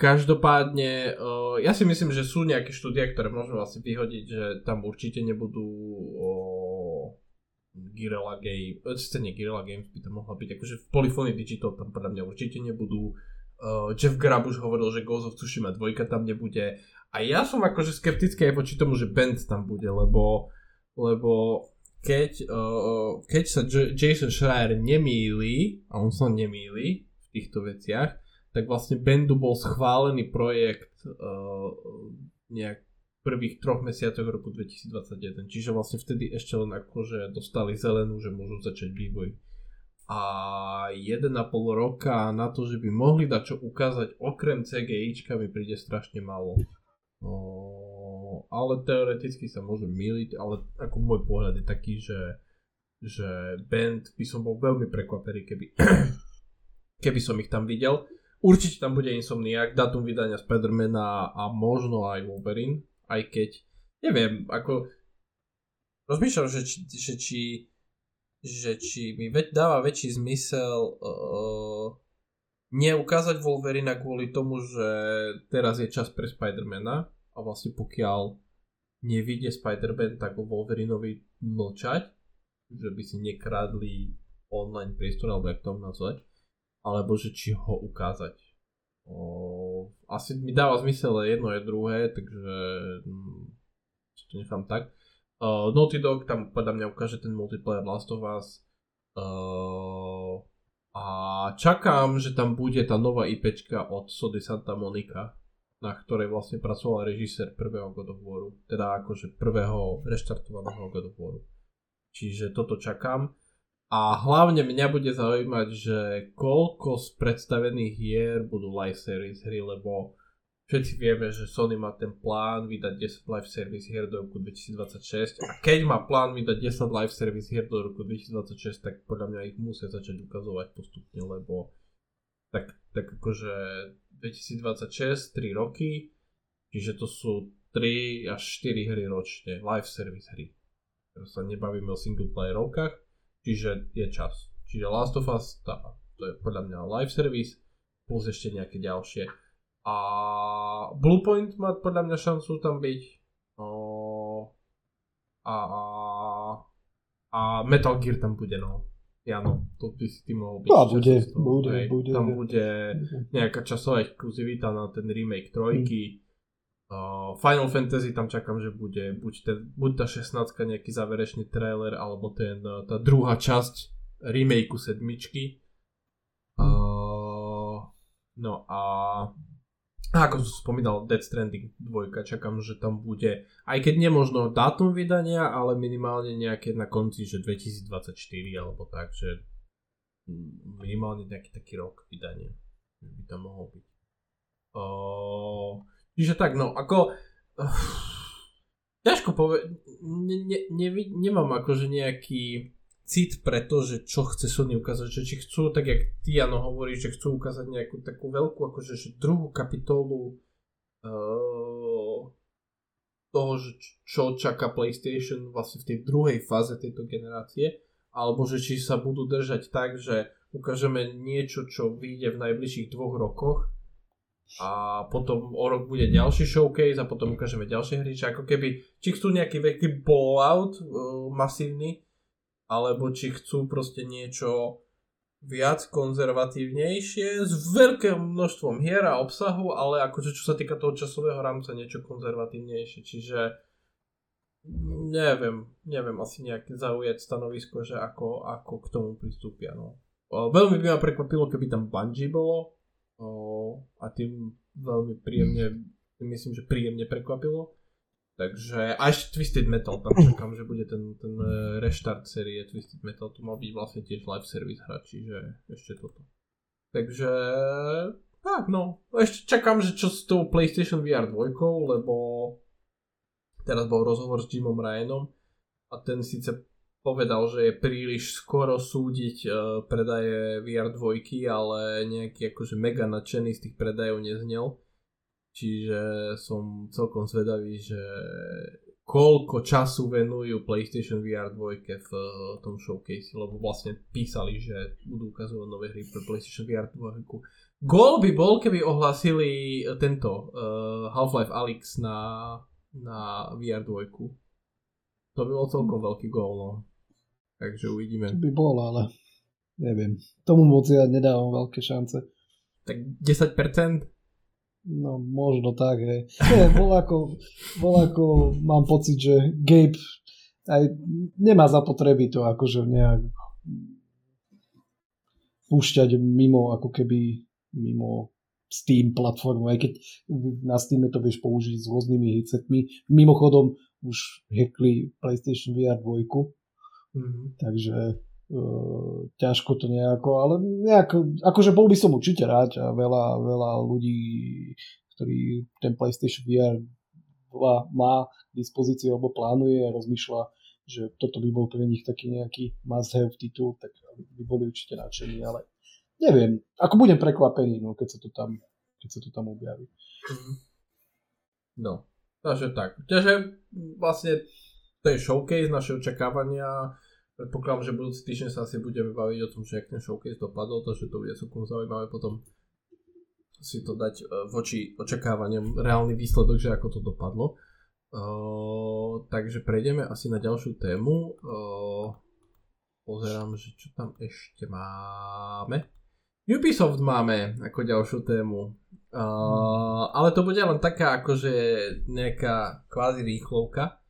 každopádne, uh, ja si myslím, že sú nejaké štúdia, ktoré môžeme asi vyhodiť, že tam určite nebudú uh, Guerrilla Games, sice nie Guerrilla Games by to mohla byť, akože v Polyphony Digital tam podľa mňa určite nebudú. Uh, Jeff Grab už hovoril, že Ghost of Tsushima 2 tam nebude. A ja som akože skeptický aj voči tomu, že Band tam bude, lebo, lebo keď, uh, keď sa J- Jason Schreier nemýli, a on sa nemýli v týchto veciach, tak vlastne Bendu bol schválený projekt uh, nejak prvých troch mesiacoch roku 2021. Čiže vlastne vtedy ešte len akože dostali zelenú, že môžu začať vývoj. A 1,5 roka na to, že by mohli dať čo ukázať okrem CGIčka mi príde strašne málo. No, ale teoreticky sa môžem miliť, ale ako môj pohľad je taký, že, že band by som bol veľmi prekvapený, keby, keby som ich tam videl. Určite tam bude Insomniac, datum vydania Spidermana a možno aj Wolverine, aj keď, neviem, ako rozmýšľam, že či, že či, že či mi veď dáva väčší zmysel uh, neukázať Wolverina kvôli tomu, že teraz je čas pre Spidermana a vlastne pokiaľ nevidie Spider-Man, tak o Wolverinovi mlčať, že by si nekradli online priestor, alebo jak to nazvať, alebo že či ho ukázať. Asi mi dáva zmysel jedno je druhé, takže hm, to nechám tak. Uh, Naughty Dog tam podľa mňa ukáže ten multiplayer Last of Us. Uh, a čakám, že tam bude tá nová IPčka od Sody Santa Monica, na ktorej vlastne pracoval režisér prvého God of Waru, teda akože prvého reštartovaného God of Waru. Čiže toto čakám. A hlavne mňa bude zaujímať, že koľko z predstavených hier budú live series hry, lebo všetci vieme, že Sony má ten plán vydať 10 live service hier do roku 2026 a keď má plán vydať 10 live service hier do roku 2026, tak podľa mňa ich musia začať ukazovať postupne, lebo tak, tak akože 2026, 3 roky, čiže to sú 3 až 4 hry ročne, live service hry. Teraz sa nebavíme o single playerovkách, čiže je čas. Čiže Last of Us, tá, to je podľa mňa live service, plus ešte nejaké ďalšie a Bluepoint má podľa mňa šancu tam byť. O, a, a, a Metal Gear tam bude, no. Jano, to by si ty mohol byť. No, bude, bude, hej, bude. Tam bude nejaká časová exkluzivita na ten remake trojky. Mm. Final Fantasy tam čakám, že bude buď, ten, buď tá 16 nejaký záverečný trailer, alebo ten, tá druhá časť remakeu sedmičky. Uh, no a ako som spomínal, Dead Stranding 2, čakám, že tam bude, aj keď nemožno dátum vydania, ale minimálne nejaké na konci, že 2024 alebo tak, že minimálne nejaký taký rok vydania by tam mohol byť. Uh, čiže tak, no, ako uh, ťažko povedať, ne, ne, ne, nemám akože nejaký cit pre to, že čo chce Sony ukázať, že či chcú, tak jak ty Jano hovoríš, že chcú ukázať nejakú takú veľkú, akože že druhú kapitolu uh, toho, že čo čaká PlayStation vlastne v tej druhej fáze tejto generácie, alebo že či sa budú držať tak, že ukážeme niečo, čo vyjde v najbližších dvoch rokoch a potom o rok bude ďalší showcase a potom ukážeme ďalšie hry, že ako keby, či chcú nejaký veľký blowout uh, masívny, alebo či chcú proste niečo viac konzervatívnejšie s veľkým množstvom hier a obsahu, ale akože čo sa týka toho časového rámca niečo konzervatívnejšie, čiže neviem, neviem asi nejaké zaujať stanovisko, že ako, ako k tomu pristúpia. No. Veľmi by ma prekvapilo, keby tam Bungie bolo a tým veľmi príjemne, myslím, že príjemne prekvapilo. Takže a ešte Twisted Metal, tam čakám, že bude ten, ten e, reštart série Twisted Metal, tu mal byť vlastne tiež live service hra, čiže ešte toto. Takže tak no, ešte čakám, že čo s tou PlayStation VR 2, lebo teraz bol rozhovor s Jimom Ryanom a ten síce povedal, že je príliš skoro súdiť uh, predaje VR 2, ale nejaký akože mega nadšený z tých predajov neznel. Čiže som celkom zvedavý, že koľko času venujú PlayStation VR 2 v uh, tom showcase, lebo vlastne písali, že budú ukazovať nové hry pre PlayStation VR 2. Gól by bol, keby ohlasili tento uh, Half-Life Alyx na, na VR 2. To by bol celkom veľký gól, no. Takže uvidíme. To by bol, ale neviem. Tomu moc ja nedávam veľké šance. Tak 10%? No, možno tak, hej. Nie, bol ako, mám pocit, že Gabe aj nemá zapotreby to akože nejak púšťať mimo, ako keby mimo Steam platformu, aj keď na Steam to vieš použiť s rôznymi headsetmi. Mimochodom už hackli PlayStation VR 2, mm-hmm. takže Uh, ťažko to nejako, ale nejako, akože bol by som určite rád a veľa, veľa ľudí, ktorí ten PlayStation VR 2 má k dispozícii alebo plánuje a rozmýšľa, že toto by bol pre nich taký nejaký must have titul, tak by boli určite nadšení, ale neviem, ako budem prekvapený, no, keď sa to tam, keď sa to tam objaví. Mhm. No, takže tak. Takže vlastne to je showcase, naše očakávania Predpokladám, že budúci týždeň sa asi budeme baviť o tom, že ak ten showcase dopadol, takže to bude celkom zaujímavé potom si to dať e, voči očakávaniam reálny výsledok, že ako to dopadlo. Uh, takže prejdeme asi na ďalšiu tému. Uh, pozerám, že čo tam ešte máme. Ubisoft máme ako ďalšiu tému. Uh, ale to bude len taká akože nejaká kvázi rýchlovka.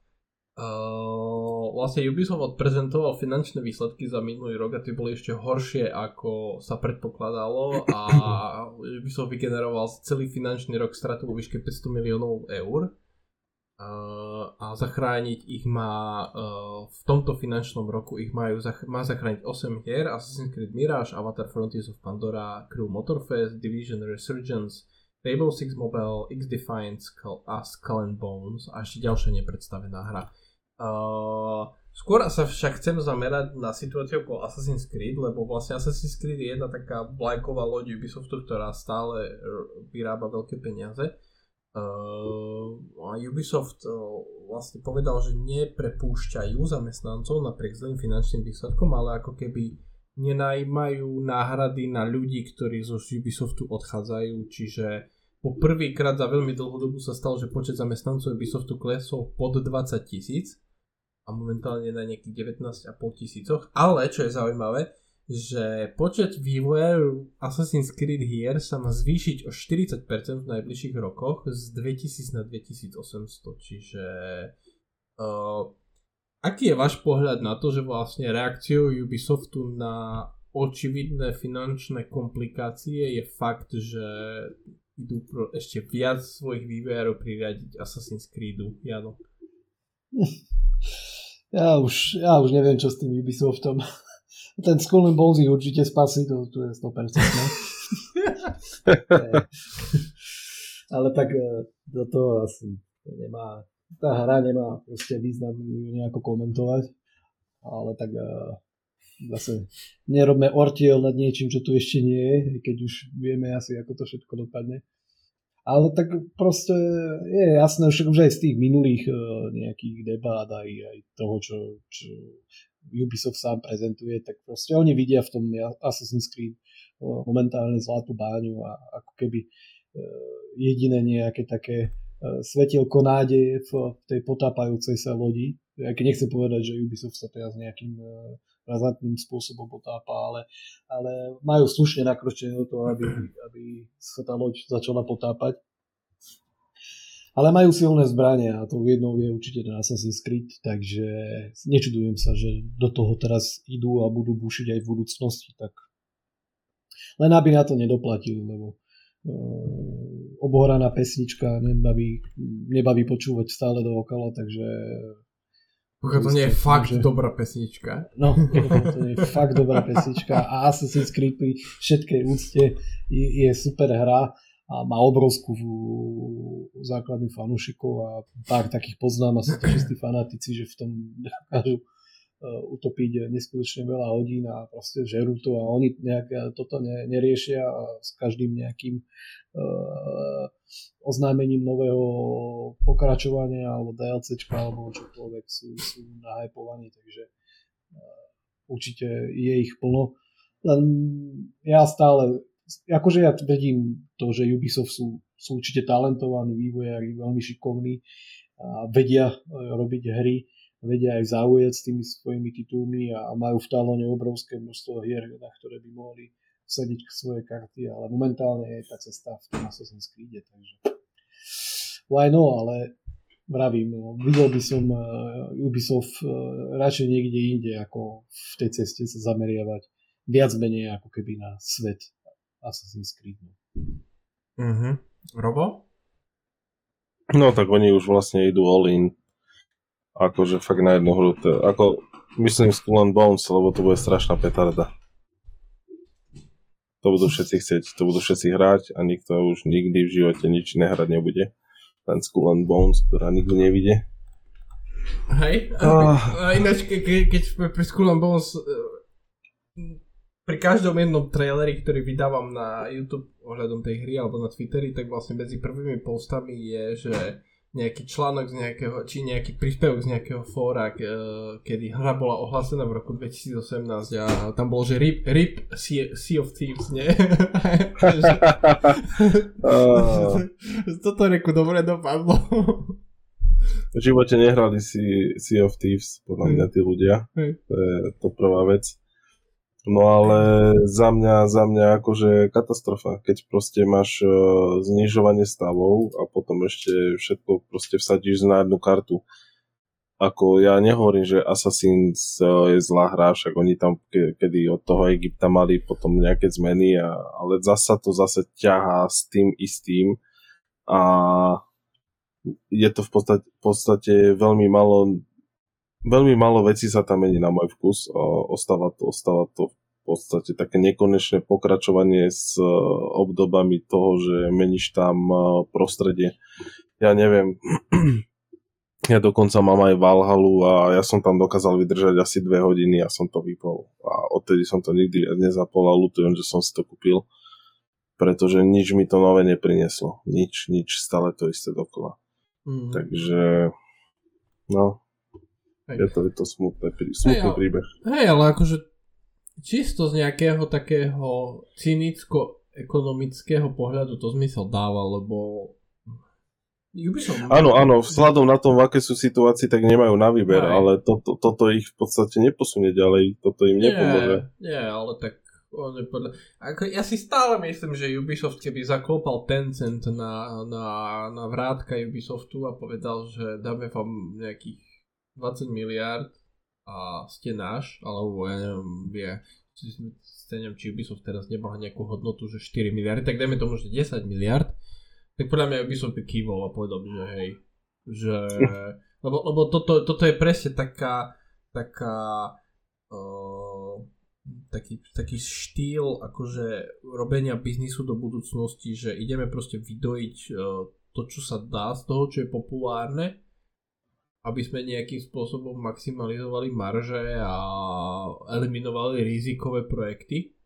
Uh, vlastne Ubisoft odprezentoval finančné výsledky za minulý rok a tie boli ešte horšie ako sa predpokladalo a Ubisoft vygeneroval celý finančný rok stratu vo výške 500 miliónov eur uh, a zachrániť ich má uh, v tomto finančnom roku ich majú, má zachrániť 8 hier Assassin's Creed Mirage, Avatar Frontiers of Pandora, Crew Motorfest, Division Resurgence, Rainbow Six Mobile, X-Defiant a Skull and Bones a ešte ďalšia nepredstavená hra. Uh, skôr sa však chcem zamerať na situáciu okolo Assassin's Creed, lebo vlastne Assassin's Creed je jedna taká vlajková loď Ubisoftu, ktorá stále vyrába veľké peniaze. Uh, a Ubisoft uh, vlastne povedal, že neprepúšťajú zamestnancov napriek zlým finančným výsledkom, ale ako keby nenajmajú náhrady na ľudí, ktorí zo Ubisoftu odchádzajú, čiže po prvýkrát za veľmi dlhú dobu sa stalo, že počet zamestnancov Ubisoftu klesol pod 20 tisíc a momentálne na nejakých 19,5 tisícoch. Ale čo je zaujímavé, že počet vývojov Assassin's Creed hier sa má zvýšiť o 40% v najbližších rokoch z 2000 na 2800, čiže uh, aký je váš pohľad na to, že vlastne reakciou Ubisoftu na očividné finančné komplikácie je fakt, že idú pro ešte viac svojich vývojárov priradiť Assassin's Creedu, Jano? Ja už, ja už neviem, čo s tým Ubisoftom. Ten Skull and Bones ich určite spasí, to, to je 100%. Ale tak e, do toho asi nemá, tá hra nemá proste význam nejako komentovať. Ale tak e, zase nerobme ortiel nad niečím, čo tu ešte nie je, keď už vieme asi, ako to všetko dopadne. Ale tak proste je jasné, však už aj z tých minulých uh, nejakých debát aj, aj toho, čo, čo Ubisoft sám prezentuje, tak proste oni vidia v tom Assassin's Creed uh, momentálne zlatú báňu a ako keby uh, jediné nejaké také svetielko nádeje v, tej potápajúcej sa lodi. Ja nechcem povedať, že Ubisoft sa teraz nejakým razantným spôsobom potápa, ale, ale majú slušne nakročené do toho, aby, aby sa tá loď začala potápať. Ale majú silné zbranie a tou jednou je určite ten Assassin's Creed, takže nečudujem sa, že do toho teraz idú a budú bušiť aj v budúcnosti, tak len aby na to nedoplatili, lebo uh, obohraná pesnička nebaví, nebaví počúvať stále dookola, takže Pokiaľ to nie je fakt že... dobrá pesnička. No, to je fakt dobrá pesnička a Assassin's Creed pri všetkej úcte je, je super hra a má obrovskú základňu fanúšikov a pár takých poznám a sú to čistí fanatici, že v tom dokážu utopiť neskutočne veľa hodín a proste žerú to a oni nejak toto ne, neriešia a s každým nejakým uh, oznámením nového pokračovania alebo DLCčka alebo čokoľvek sú, sú nahypovaní, takže uh, určite je ich plno. Len ja stále, akože ja vedím to, že Ubisoft sú, sú určite talentovaní vývojári, veľmi šikovní a vedia robiť hry, vedia aj zaujať s tými svojimi titulmi a majú v talone obrovské množstvo hier, na ktoré by mohli vsadiť svoje karty, ale momentálne je tá cesta v tom Assassin's Creed, takže why no, ale vravím, no, videl by som uh, Ubisoft uh, radšej niekde inde, ako v tej ceste sa zameriavať viac menej ako keby na svet Assassin's Creed. Mm-hmm. Robo? No tak oni už vlastne idú all in. Akože fakt na jednu hru. To, ako myslím Skull and Bones, lebo to bude strašná petarda. To budú všetci chcieť, to budú všetci hrať a nikto už nikdy v živote nič nehrať nebude. Ten Skull and Bones, ktorá nikto nevidie. Hej, a, a ináč ke, ke, keď pri Skull and Bones e, pri každom jednom traileri, ktorý vydávam na YouTube ohľadom tej hry alebo na Twitteri, tak vlastne medzi prvými postami je, že nejaký článok z nejakého, či nejaký príspevok z nejakého fóra, kedy hra bola ohlásená v roku 2018 a tam bolo, že RIP, RIP sea, sea of Thieves, nie? Toto reku dobre dopadlo. v živote nehrali si Sea of Thieves, podľa mňa tí ľudia. To je to prvá vec. No ale za mňa, za mňa akože katastrofa, keď proste máš uh, znižovanie stavov a potom ešte všetko proste vsadíš na jednu kartu. Ako ja nehovorím, že Assassin's uh, je zlá hra, však oni tam ke, kedy od toho Egypta mali potom nejaké zmeny, a, ale zasa to zase ťahá s tým istým a je to v podstate, v podstate veľmi malo veľmi málo vecí sa tam mení na môj vkus. Ostáva to, ostáva to v podstate také nekonečné pokračovanie s obdobami toho, že meníš tam prostredie. Ja neviem, ja dokonca mám aj Valhalu a ja som tam dokázal vydržať asi dve hodiny a som to vypol. A odtedy som to nikdy nezapol a lutujem, že som si to kúpil. Pretože nič mi to nové neprineslo. Nič, nič, stále to isté dokola. Mm. Takže, no. Je to, je to smutné, smutný Hej, príbeh. Hej, ale akože čisto z nejakého takého cynicko-ekonomického pohľadu to zmysel dáva, lebo Ubisoft... Áno, áno, vzhľadom na tom, v aké sú situácii, tak nemajú na výber, Aj. ale to, to, toto ich v podstate neposunie ďalej, toto im nepomôže. Nie, ale tak podľa... Ako, ja si stále myslím, že Ubisoft keby zaklopal Tencent na, na, na vrátka Ubisoftu a povedal, že dáme vám nejakých 20 miliard a ste náš, alebo ja neviem, ja si neviem, či Ubisoft teraz nemá nejakú hodnotu, že 4 miliardy, tak dajme tomu, že 10 miliard, tak podľa mňa Ubisoft by kývol a povedal by, že hej, že, lebo, lebo toto, toto je presne taká, taká, uh, taký, taký štýl akože robenia biznisu do budúcnosti, že ideme proste vydojiť uh, to, čo sa dá z toho, čo je populárne aby sme nejakým spôsobom maximalizovali marže a eliminovali rizikové projekty.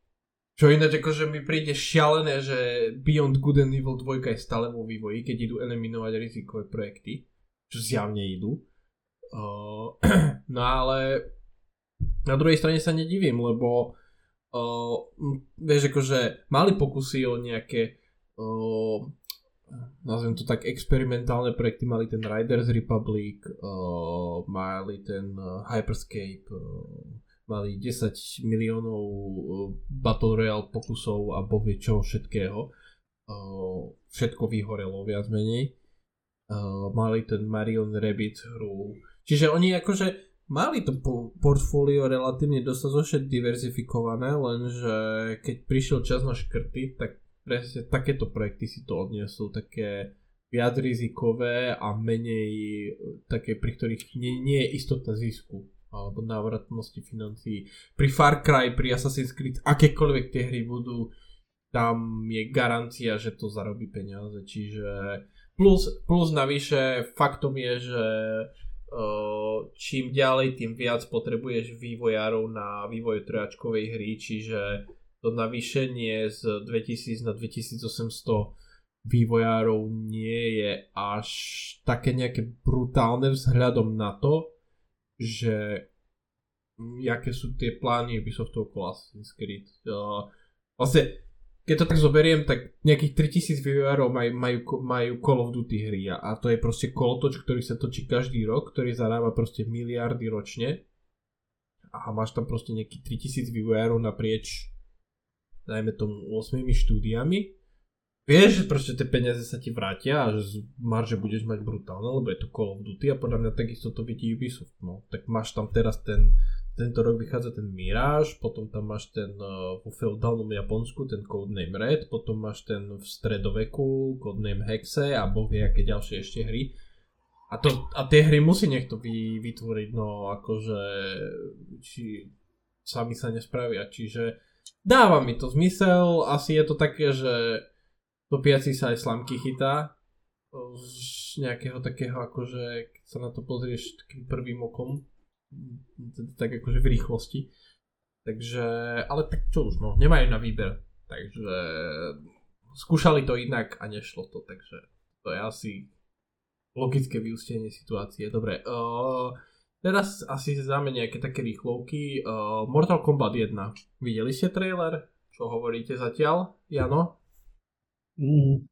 Čo ináč akože mi príde šialené, že Beyond Good and Evil 2 je stále vo vývoji, keď idú eliminovať rizikové projekty, čo zjavne idú. Uh, no ale na druhej strane sa nedivím, lebo uh, vieš akože mali pokusy o nejaké uh, nazvem to tak, experimentálne projekty mali ten Riders Republic, uh, mali ten uh, Hyperscape, uh, mali 10 miliónov uh, Battle Royale pokusov a bovie čo všetkého. Uh, všetko vyhorelo viac menej. Uh, mali ten Marion Rabbit hru. Čiže oni akože mali to po- portfólio relatívne dostatočne diverzifikované, lenže keď prišiel čas na škrty, tak presne takéto projekty si to odniesú, také viac rizikové a menej e, také, pri ktorých nie, nie je istota zisku alebo návratnosti financií. Pri Far Cry, pri Assassin's Creed, akékoľvek tie hry budú, tam je garancia, že to zarobí peniaze, čiže plus, plus navyše faktom je, že čím ďalej, tým viac potrebuješ vývojárov na vývoj trojačkovej hry, čiže to navýšenie z 2000 na 2800 vývojárov nie je až také nejaké brutálne vzhľadom na to, že jaké sú tie plány Ubisoftu okolo Assassin's Creed. Uh, vlastne keď to tak zoberiem, tak nejakých 3000 vývojárov maj, majú, majú Call of Duty hry a to je proste kolotoč, ktorý sa točí každý rok, ktorý zarába proste miliardy ročne a máš tam proste nejakých 3000 vývojárov naprieč dajme tomu 8 štúdiami vieš, že proste tie peniaze sa ti vrátia a že marže budeš mať brutálne, lebo je to Call of Duty a podľa mňa takisto to vidí Ubisoft, no. Tak máš tam teraz ten tento rok vychádza ten Mirage, potom tam máš ten uh, vo feudálnom Japonsku, ten Codename Red, potom máš ten v stredoveku, Codename Hexe a boh vie aké ďalšie ešte hry. A, to, a tie hry musí niekto vy, vytvoriť, no akože či sami sa nespravia, čiže dáva mi to zmysel, asi je to také, že topiaci sa aj slamky chytá z nejakého takého akože, keď sa na to pozrieš takým prvým okom, tak akože v rýchlosti. Takže, ale tak čo už, no, nemajú na výber. Takže skúšali to inak a nešlo to, takže to je asi logické vyústenie situácie. Dobre, uh, teraz asi záme nejaké také rýchlovky. Uh, Mortal Kombat 1. Videli ste trailer? Čo hovoríte zatiaľ, Jano? Mm.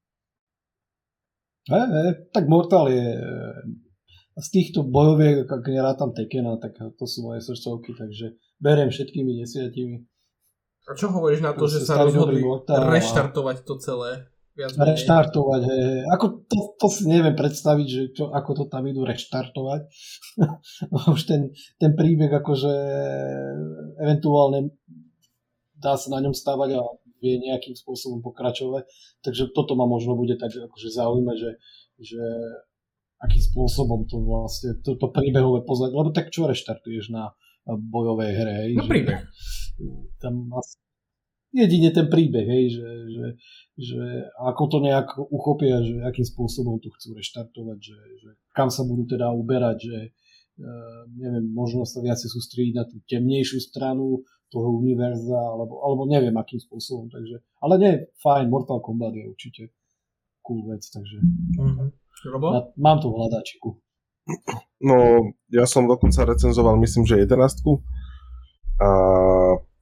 E, e, tak Mortal je z týchto bojoviek, ak nerátam Tekena, tak to sú moje srdcovky, takže beriem všetkými desiatimi. A čo hovoríš na to, to že sa rozhodli reštartovať to celé? Viac reštartovať, hej. Ako to, to si neviem predstaviť, že čo, ako to tam idú reštartovať. Už ten, ten príbeh akože eventuálne dá sa na ňom stávať a vie nejakým spôsobom pokračovať. Takže toto ma možno bude tak akože zaujímať, že, že akým spôsobom to vlastne, toto príbehové pozadie, lebo tak čo reštartuješ na bojovej hre, hej? No príbeh. Tam asi jedine ten príbeh, hej, že, že, že ako to nejak uchopia, že akým spôsobom to chcú reštartovať, že, že kam sa budú teda uberať, že uh, neviem, možno sa viacej sústrediť na tú temnejšiu stranu toho univerza, alebo, alebo neviem akým spôsobom, takže, ale nie, fajn, Mortal Kombat je určite cool vec, takže mm-hmm. Robo? Mám to v hľadáčiku. No, ja som dokonca recenzoval, myslím, že 11 a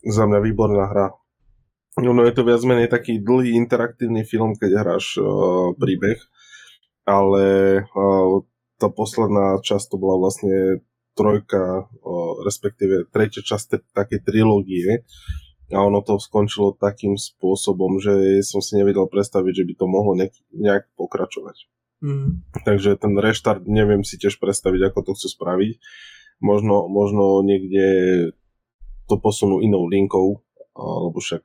za mňa výborná hra. No, no je to viac menej taký dlhý interaktívny film, keď hráš uh, príbeh, ale uh, tá posledná časť to bola vlastne trojka, uh, respektíve tretia časť takej trilógie a ono to skončilo takým spôsobom, že som si nevedel predstaviť, že by to mohlo nejak, nejak pokračovať. Mm. Takže ten reštart neviem si tiež predstaviť, ako to chcú spraviť. Možno, možno niekde to posunú inou linkou, lebo však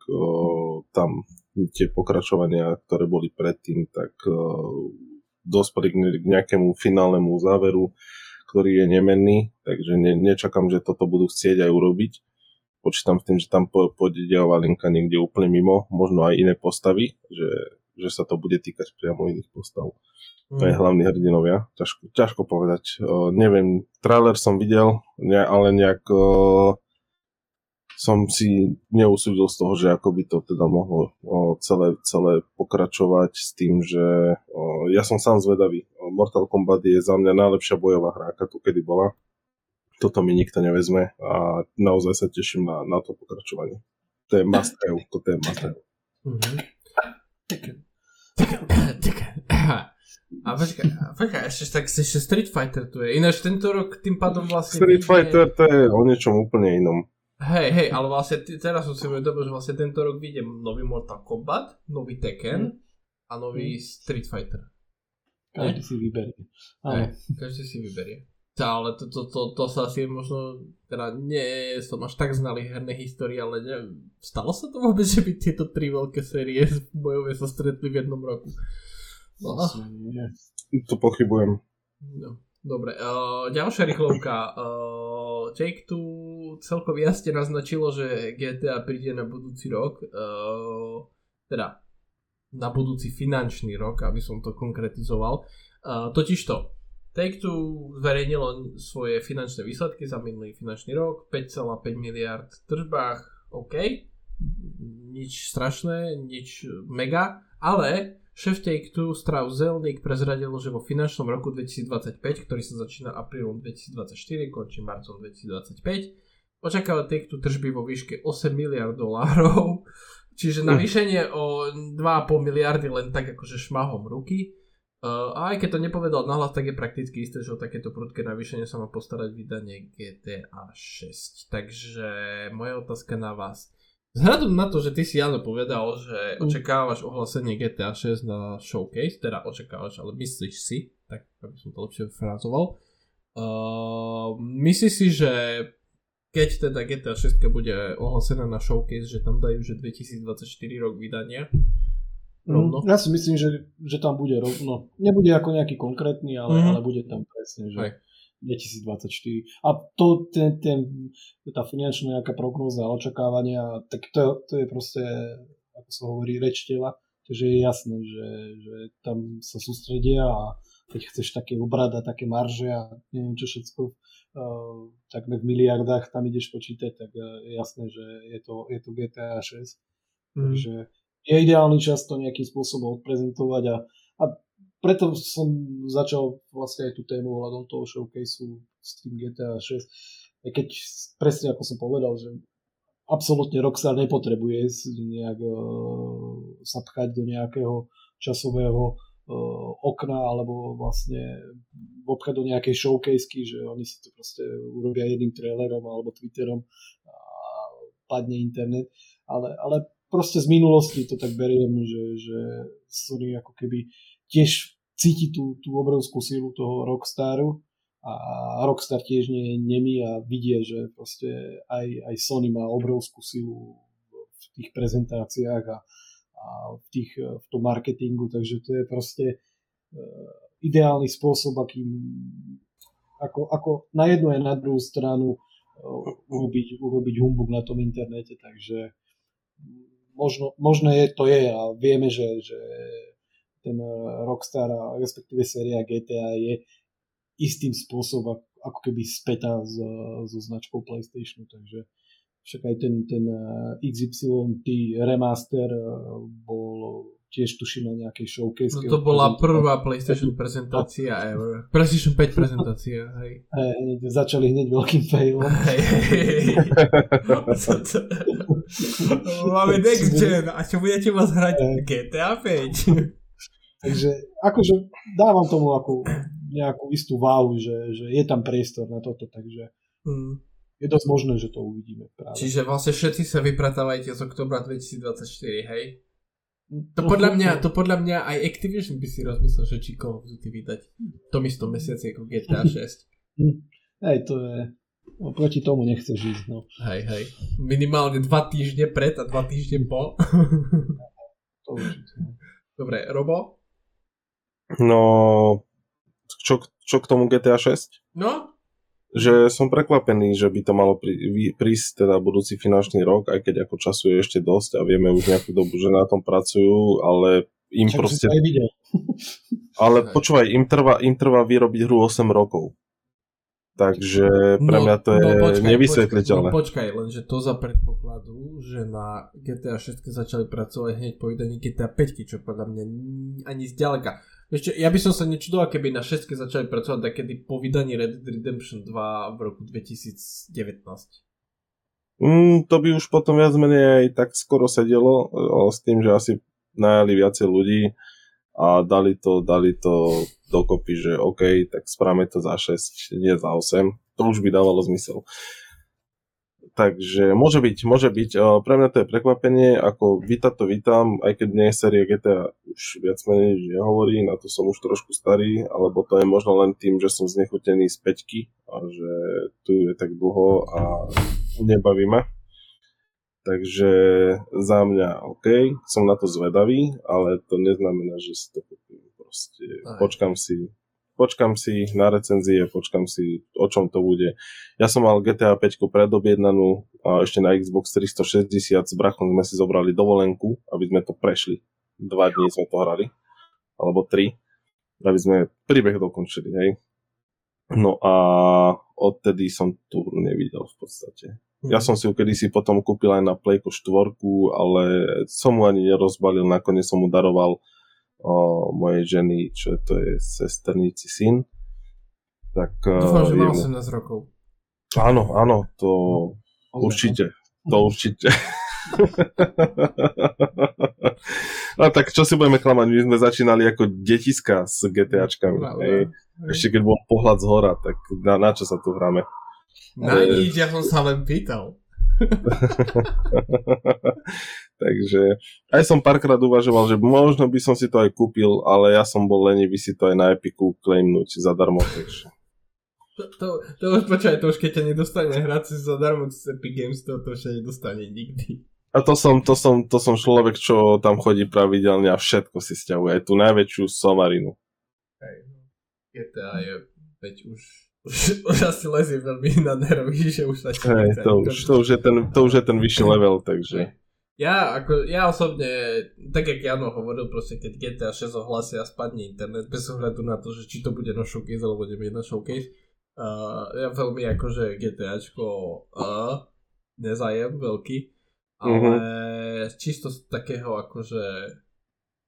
tam tie pokračovania, ktoré boli predtým, tak dospeli k nejakému finálnemu záveru, ktorý je nemenný, takže ne, nečakám, že toto budú chcieť aj urobiť. Počítam s tým, že tam pôjde dejová linka niekde úplne mimo, možno aj iné postavy, že, že sa to bude týkať priamo iných postav. To je mm. hlavní hrdinovia. Ťažko, ťažko povedať. O, neviem, trailer som videl, ne, ale nejak o, som si neusúdil z toho, že ako by to teda mohlo celé, celé pokračovať s tým, že ja som sám zvedavý. Mortal Kombat je za mňa najlepšia bojová hra, aká tu kedy bola. Toto mi nikto nevezme a naozaj sa teším na, na to pokračovanie. To je must have, toto je must have. Mm-hmm. A počkaj, počkaj, ešte, tak, ešte Street Fighter tu je. Ináč tento rok tým pádom vlastne... Street. Fighter to je o niečom úplne inom. Hej, hej, ale vlastne t- teraz som si uvedomil, že vlastne tento rok vyjde nový Mortal Kombat, nový Tekken a nový mm. Street Fighter. Každý si vyberie. Ale... každý si vyberie. Ale to, to, to, to sa asi možno, teda nie som až tak znalý herné histórie, ale neviem, stalo sa to vôbec, že by tieto tri veľké série bojové sa stretli v jednom roku? No. To pochybujem. No, dobre, uh, ďalšia rýchlovka. Uh, Jake tu celkom jasne naznačilo, že GTA príde na budúci rok. Uh, teda na budúci finančný rok, aby som to konkretizoval. Uh, totižto, Take-Two zverejnilo svoje finančné výsledky za minulý finančný rok, 5,5 miliard v tržbách, OK, nič strašné, nič mega, ale šéf Take-Two Strauss Zelnick prezradil, že vo finančnom roku 2025, ktorý sa začína aprílom 2024, končí marcom 2025, očakáva Take-Two tržby vo výške 8 miliard dolárov, čiže navýšenie o 2,5 miliardy len tak akože šmahom ruky. Uh, a aj keď to nepovedal nahlas, tak je prakticky isté, že o takéto prudké navýšenie sa má postarať vydanie GTA 6. Takže moja otázka na vás. Vzhľadom na to, že ty si Jano povedal, že mm. očakávaš ohlasenie GTA 6 na showcase, teda očakávaš, ale myslíš si, tak aby som to lepšie frázoval, uh, myslíš si, že keď teda GTA 6 bude ohlasená na showcase, že tam dajú, že 2024 rok vydania, rovno. Mm, ja si myslím, že, že tam bude rovno. Nebude ako nejaký konkrétny, ale, mm. ale bude tam presne, že Aj. 2024. A to, ten, ten, tá finančná nejaká prognóza a očakávania, tak to, to je proste, ako sa hovorí, reč tela. Takže je jasné, že, že tam sa sústredia a keď chceš také obrad a také marže a neviem čo všetko, uh, tak v miliardách tam ideš počítať, tak uh, je jasné, že je to, je to GTA 6. Mm. Takže je ideálny čas to nejakým spôsobom odprezentovať a, a preto som začal vlastne aj tú tému ohľadom toho showcaseu s tým GTA 6. Keď presne ako som povedal, že absolútne Rockstar nepotrebuje nejak uh, sa pchať do nejakého časového uh, okna alebo vlastne obchať do nejakej showcasky, že oni si to proste urobia jedným trailerom alebo Twitterom a padne internet. Ale, ale proste z minulosti to tak beriem, že, že Sony ako keby tiež cíti tú, tú obrovskú silu toho Rockstaru a Rockstar tiež nie je nemý a vidie, že proste aj, aj Sony má obrovskú silu v tých prezentáciách a, a v, tých, v tom marketingu, takže to je proste uh, ideálny spôsob, akým ako, ako na jednu aj na druhú stranu uh, urobiť, urobiť humbug na tom internete, takže možno, možno je, to je a vieme, že, že ten Rockstar a respektíve séria GTA je istým spôsobom ako keby spätá so, so značkou PlayStationu, takže však aj ten, ten XYT remaster bol tiež tuším na nejakej showcase. No to bola prvá PlayStation prezentácia ever. PlayStation 5 prezentácia, hej. hej začali hneď veľkým failom. Hej, hej, Máme next gen a čo budete vás hrať? GTA 5. Takže akože dávam tomu ako nejakú istú váhu, že, že je tam priestor na toto, takže mm. je dosť možné, že to uvidíme práve. Čiže vlastne všetci sa vypratávajte z oktobra 2024, hej? To podľa mňa, to podľa mňa aj Activision by si rozmyslel, že či Call of Duty vydať v tom istom mesiaci ako GTA 6. Hej, to je... No, proti tomu nechceš ísť, no. Hej, hej. Minimálne dva týždne pred a dva týždne po. to určite. No. Dobre, Robo? No, čo, čo k tomu GTA 6? No, že som prekvapený, že by to malo prí, prísť teda budúci finančný rok, aj keď ako času je ešte dosť a vieme už nejakú dobu, že na tom pracujú, ale im Čak proste... Ale počúvaj, im trvá, im trvá vyrobiť hru 8 rokov. Takže pre no, mňa to je no, počkaj, nevysvetliteľné. Počkaj, no, počkaj, lenže to za predpokladu, že na GTA 6 začali pracovať hneď po vydaní GTA 5, čo podľa mňa ani zďaleka ešte, ja by som sa nečudoval, keby na 6 začali pracovať takedy po vydaní Red Dead Redemption 2 v roku 2019. Mm, to by už potom viac menej aj tak skoro sedelo o, s tým, že asi najali viacej ľudí a dali to, dali to dokopy, že OK, tak správame to za 6, nie za 8. To už by dávalo zmysel. Takže môže byť, môže byť. Pre mňa to je prekvapenie, ako víta to vítam, aj keď nie je série GTA už viac menej nehovorí, na to som už trošku starý, alebo to je možno len tým, že som znechutený z peťky a že tu je tak dlho a nebaví ma. Takže za mňa OK, som na to zvedavý, ale to neznamená, že si to kúpim. Proste počkam si, počkam si na recenzie, počkam si, o čom to bude. Ja som mal GTA 5 predobjednanú a ešte na Xbox 360 s brachom sme si zobrali dovolenku, aby sme to prešli. Dva dní sme to hrali, alebo tri, aby sme príbeh dokončili, hej. No a odtedy som hru nevidel v podstate. Ja som si ju kedysi potom kúpil aj na Playko 4, ale som mu ani nerozbalil, nakoniec som mu daroval o, mojej ženy, čo to je sesterníci syn. Tak, Dúfam, že má 18 rokov. Áno, áno, to určite. To určite. no tak čo si budeme klamať, my sme začínali ako detiska s GTAčkami. Ešte keď bol pohľad z hora, tak na, na čo sa tu hráme? Na e... nič, ja som sa len pýtal. Takže aj som párkrát uvažoval, že možno by som si to aj kúpil, ale ja som bol lenivý si to aj na Epiku claimnúť zadarmo. Takže... To, to, to už počkaj, to už keď ťa nedostane hrať si zadarmo cez Epic Games, to, to už nedostane nikdy. A to som, to, som, to som človek, čo tam chodí pravidelne a všetko si stiahuje. Aj tú najväčšiu somarinu. Hej, no. GTA je, veď už už, už asi lezie veľmi na nervy, že už sa hey, to, už, to, už je ten, to už je ten vyšší level, takže... Ja, ako, ja osobne, tak jak Jano hovoril, proste keď GTA 6 ohlasia a spadne internet, bez ohľadu na to, že či to bude na showcase alebo nebude na showcase, uh, ja veľmi akože GTAčko uh, nezajem veľký, ale mm-hmm. čisto z takého akože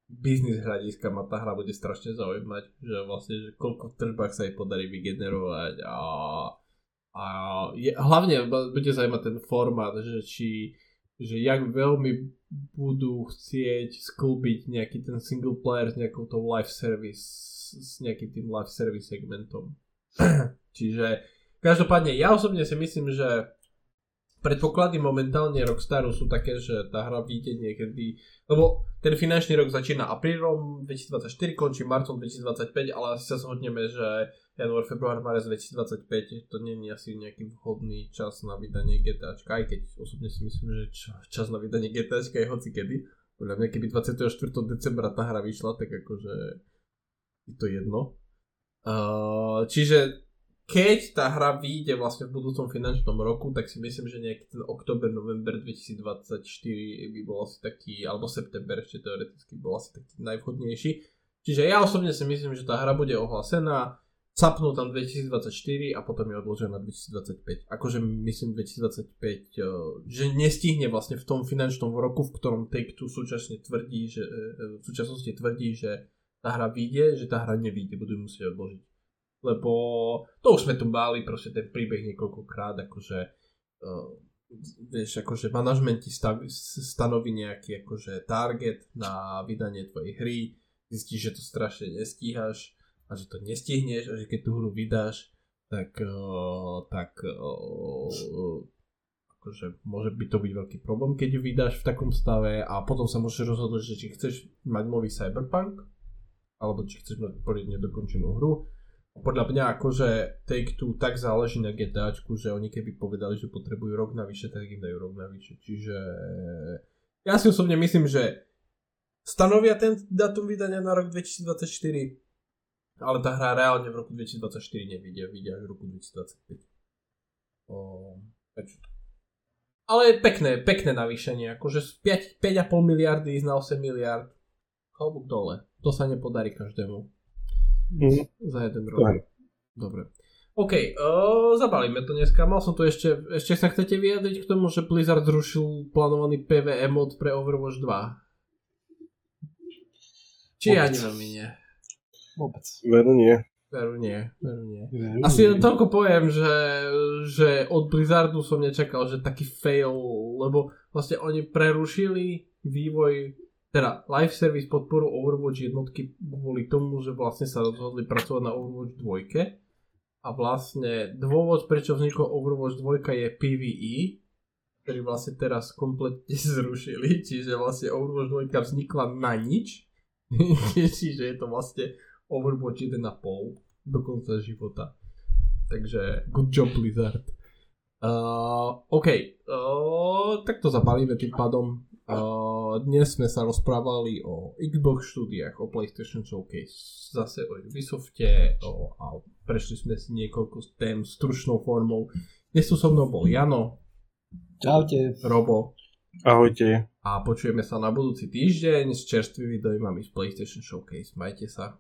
biznis hľadiska ma tá hra bude strašne zaujímať, že vlastne, že koľko v tržbách sa jej podarí vygenerovať a, a je, hlavne bude zaujímať ten formát, že či že jak veľmi budú chcieť sklbiť nejaký ten single player s nejakou tou live service s nejakým tým live service segmentom. Čiže každopádne ja osobne si myslím, že predpoklady momentálne Rockstaru sú také, že tá hra vyjde niekedy, lebo ten finančný rok začína aprílom 2024, končí marcom 2025, ale asi sa zhodneme, že január, február, marec 2025 to je asi nejaký vhodný čas na vydanie GTAčka, aj keď osobne si myslím, že čas na vydanie GTAčka je hoci kedy. Podľa mňa keby 24. decembra tá hra vyšla, tak akože je to jedno. Uh, čiže keď tá hra vyjde vlastne v budúcom finančnom roku, tak si myslím, že nejaký ten október, november 2024 by bol asi taký, alebo september ešte teoreticky bol asi taký najvhodnejší. Čiže ja osobne si myslím, že tá hra bude ohlasená, capnú tam 2024 a potom je odložená na 2025. Akože myslím 2025, eh, že nestihne vlastne v tom finančnom roku, v ktorom Take-Two súčasne tvrdí, že, eh, v súčasnosti tvrdí, že tá hra vyjde, že tá hra nevyjde, budú musieť odložiť lebo to už sme tu mali proste ten príbeh niekoľkokrát, akože uh, vieš, akože manažment ti stav, stanoví nejaký akože target na vydanie tvojej hry, zistíš, že to strašne nestíhaš a že to nestihneš a že keď tú hru vydáš, tak, uh, tak uh, akože môže byť to byť veľký problém, keď ju vydáš v takom stave a potom sa môžeš rozhodnúť, že či chceš mať nový Cyberpunk alebo či chceš mať poriadne dokončenú hru podľa mňa akože Take-Two tak záleží na GTAčku, že oni keby povedali, že potrebujú rok navyše, tak im dajú rok navyše. Čiže ja si osobne myslím, že stanovia ten datum vydania na rok 2024, ale tá hra reálne v roku 2024 nevidia, vidia až v roku 2025. O, ale je pekné, pekné navýšenie, akože z 5, 5,5 miliardy ísť na 8 miliard. Klobúk dole. To sa nepodarí každému. Mm. Za jeden rok. Tak. Dobre. OK, uh, zabalíme to dneska. Mal som tu ešte, ešte sa chcete vyjadriť k tomu, že Blizzard zrušil plánovaný PvE mod pre Overwatch 2? Či ani veľmi nie? Vôbec. Veru nie. Veru nie, veru nie. Veru Asi len toľko poviem, že, že od Blizzardu som nečakal, že taký fail, lebo vlastne oni prerušili vývoj teda live service podporu Overwatch jednotky kvôli tomu, že vlastne sa rozhodli pracovať na Overwatch 2 a vlastne dôvod, prečo vznikol Overwatch 2 je PvE, ktorý vlastne teraz kompletne zrušili, čiže vlastne Overwatch 2 vznikla na nič, čiže je to vlastne Overwatch 1,5 do konca života. Takže good job Blizzard. Uh, OK, uh, tak to zapalíme tým pádom dnes sme sa rozprávali o Xbox štúdiách, o PlayStation Showcase, zase o Ubisofte o, a prešli sme si niekoľko tém stručnou formou. Dnes tu so mnou bol Jano. Čaute. Robo. Ahojte. A počujeme sa na budúci týždeň s čerstvými dojmami z PlayStation Showcase. Majte sa.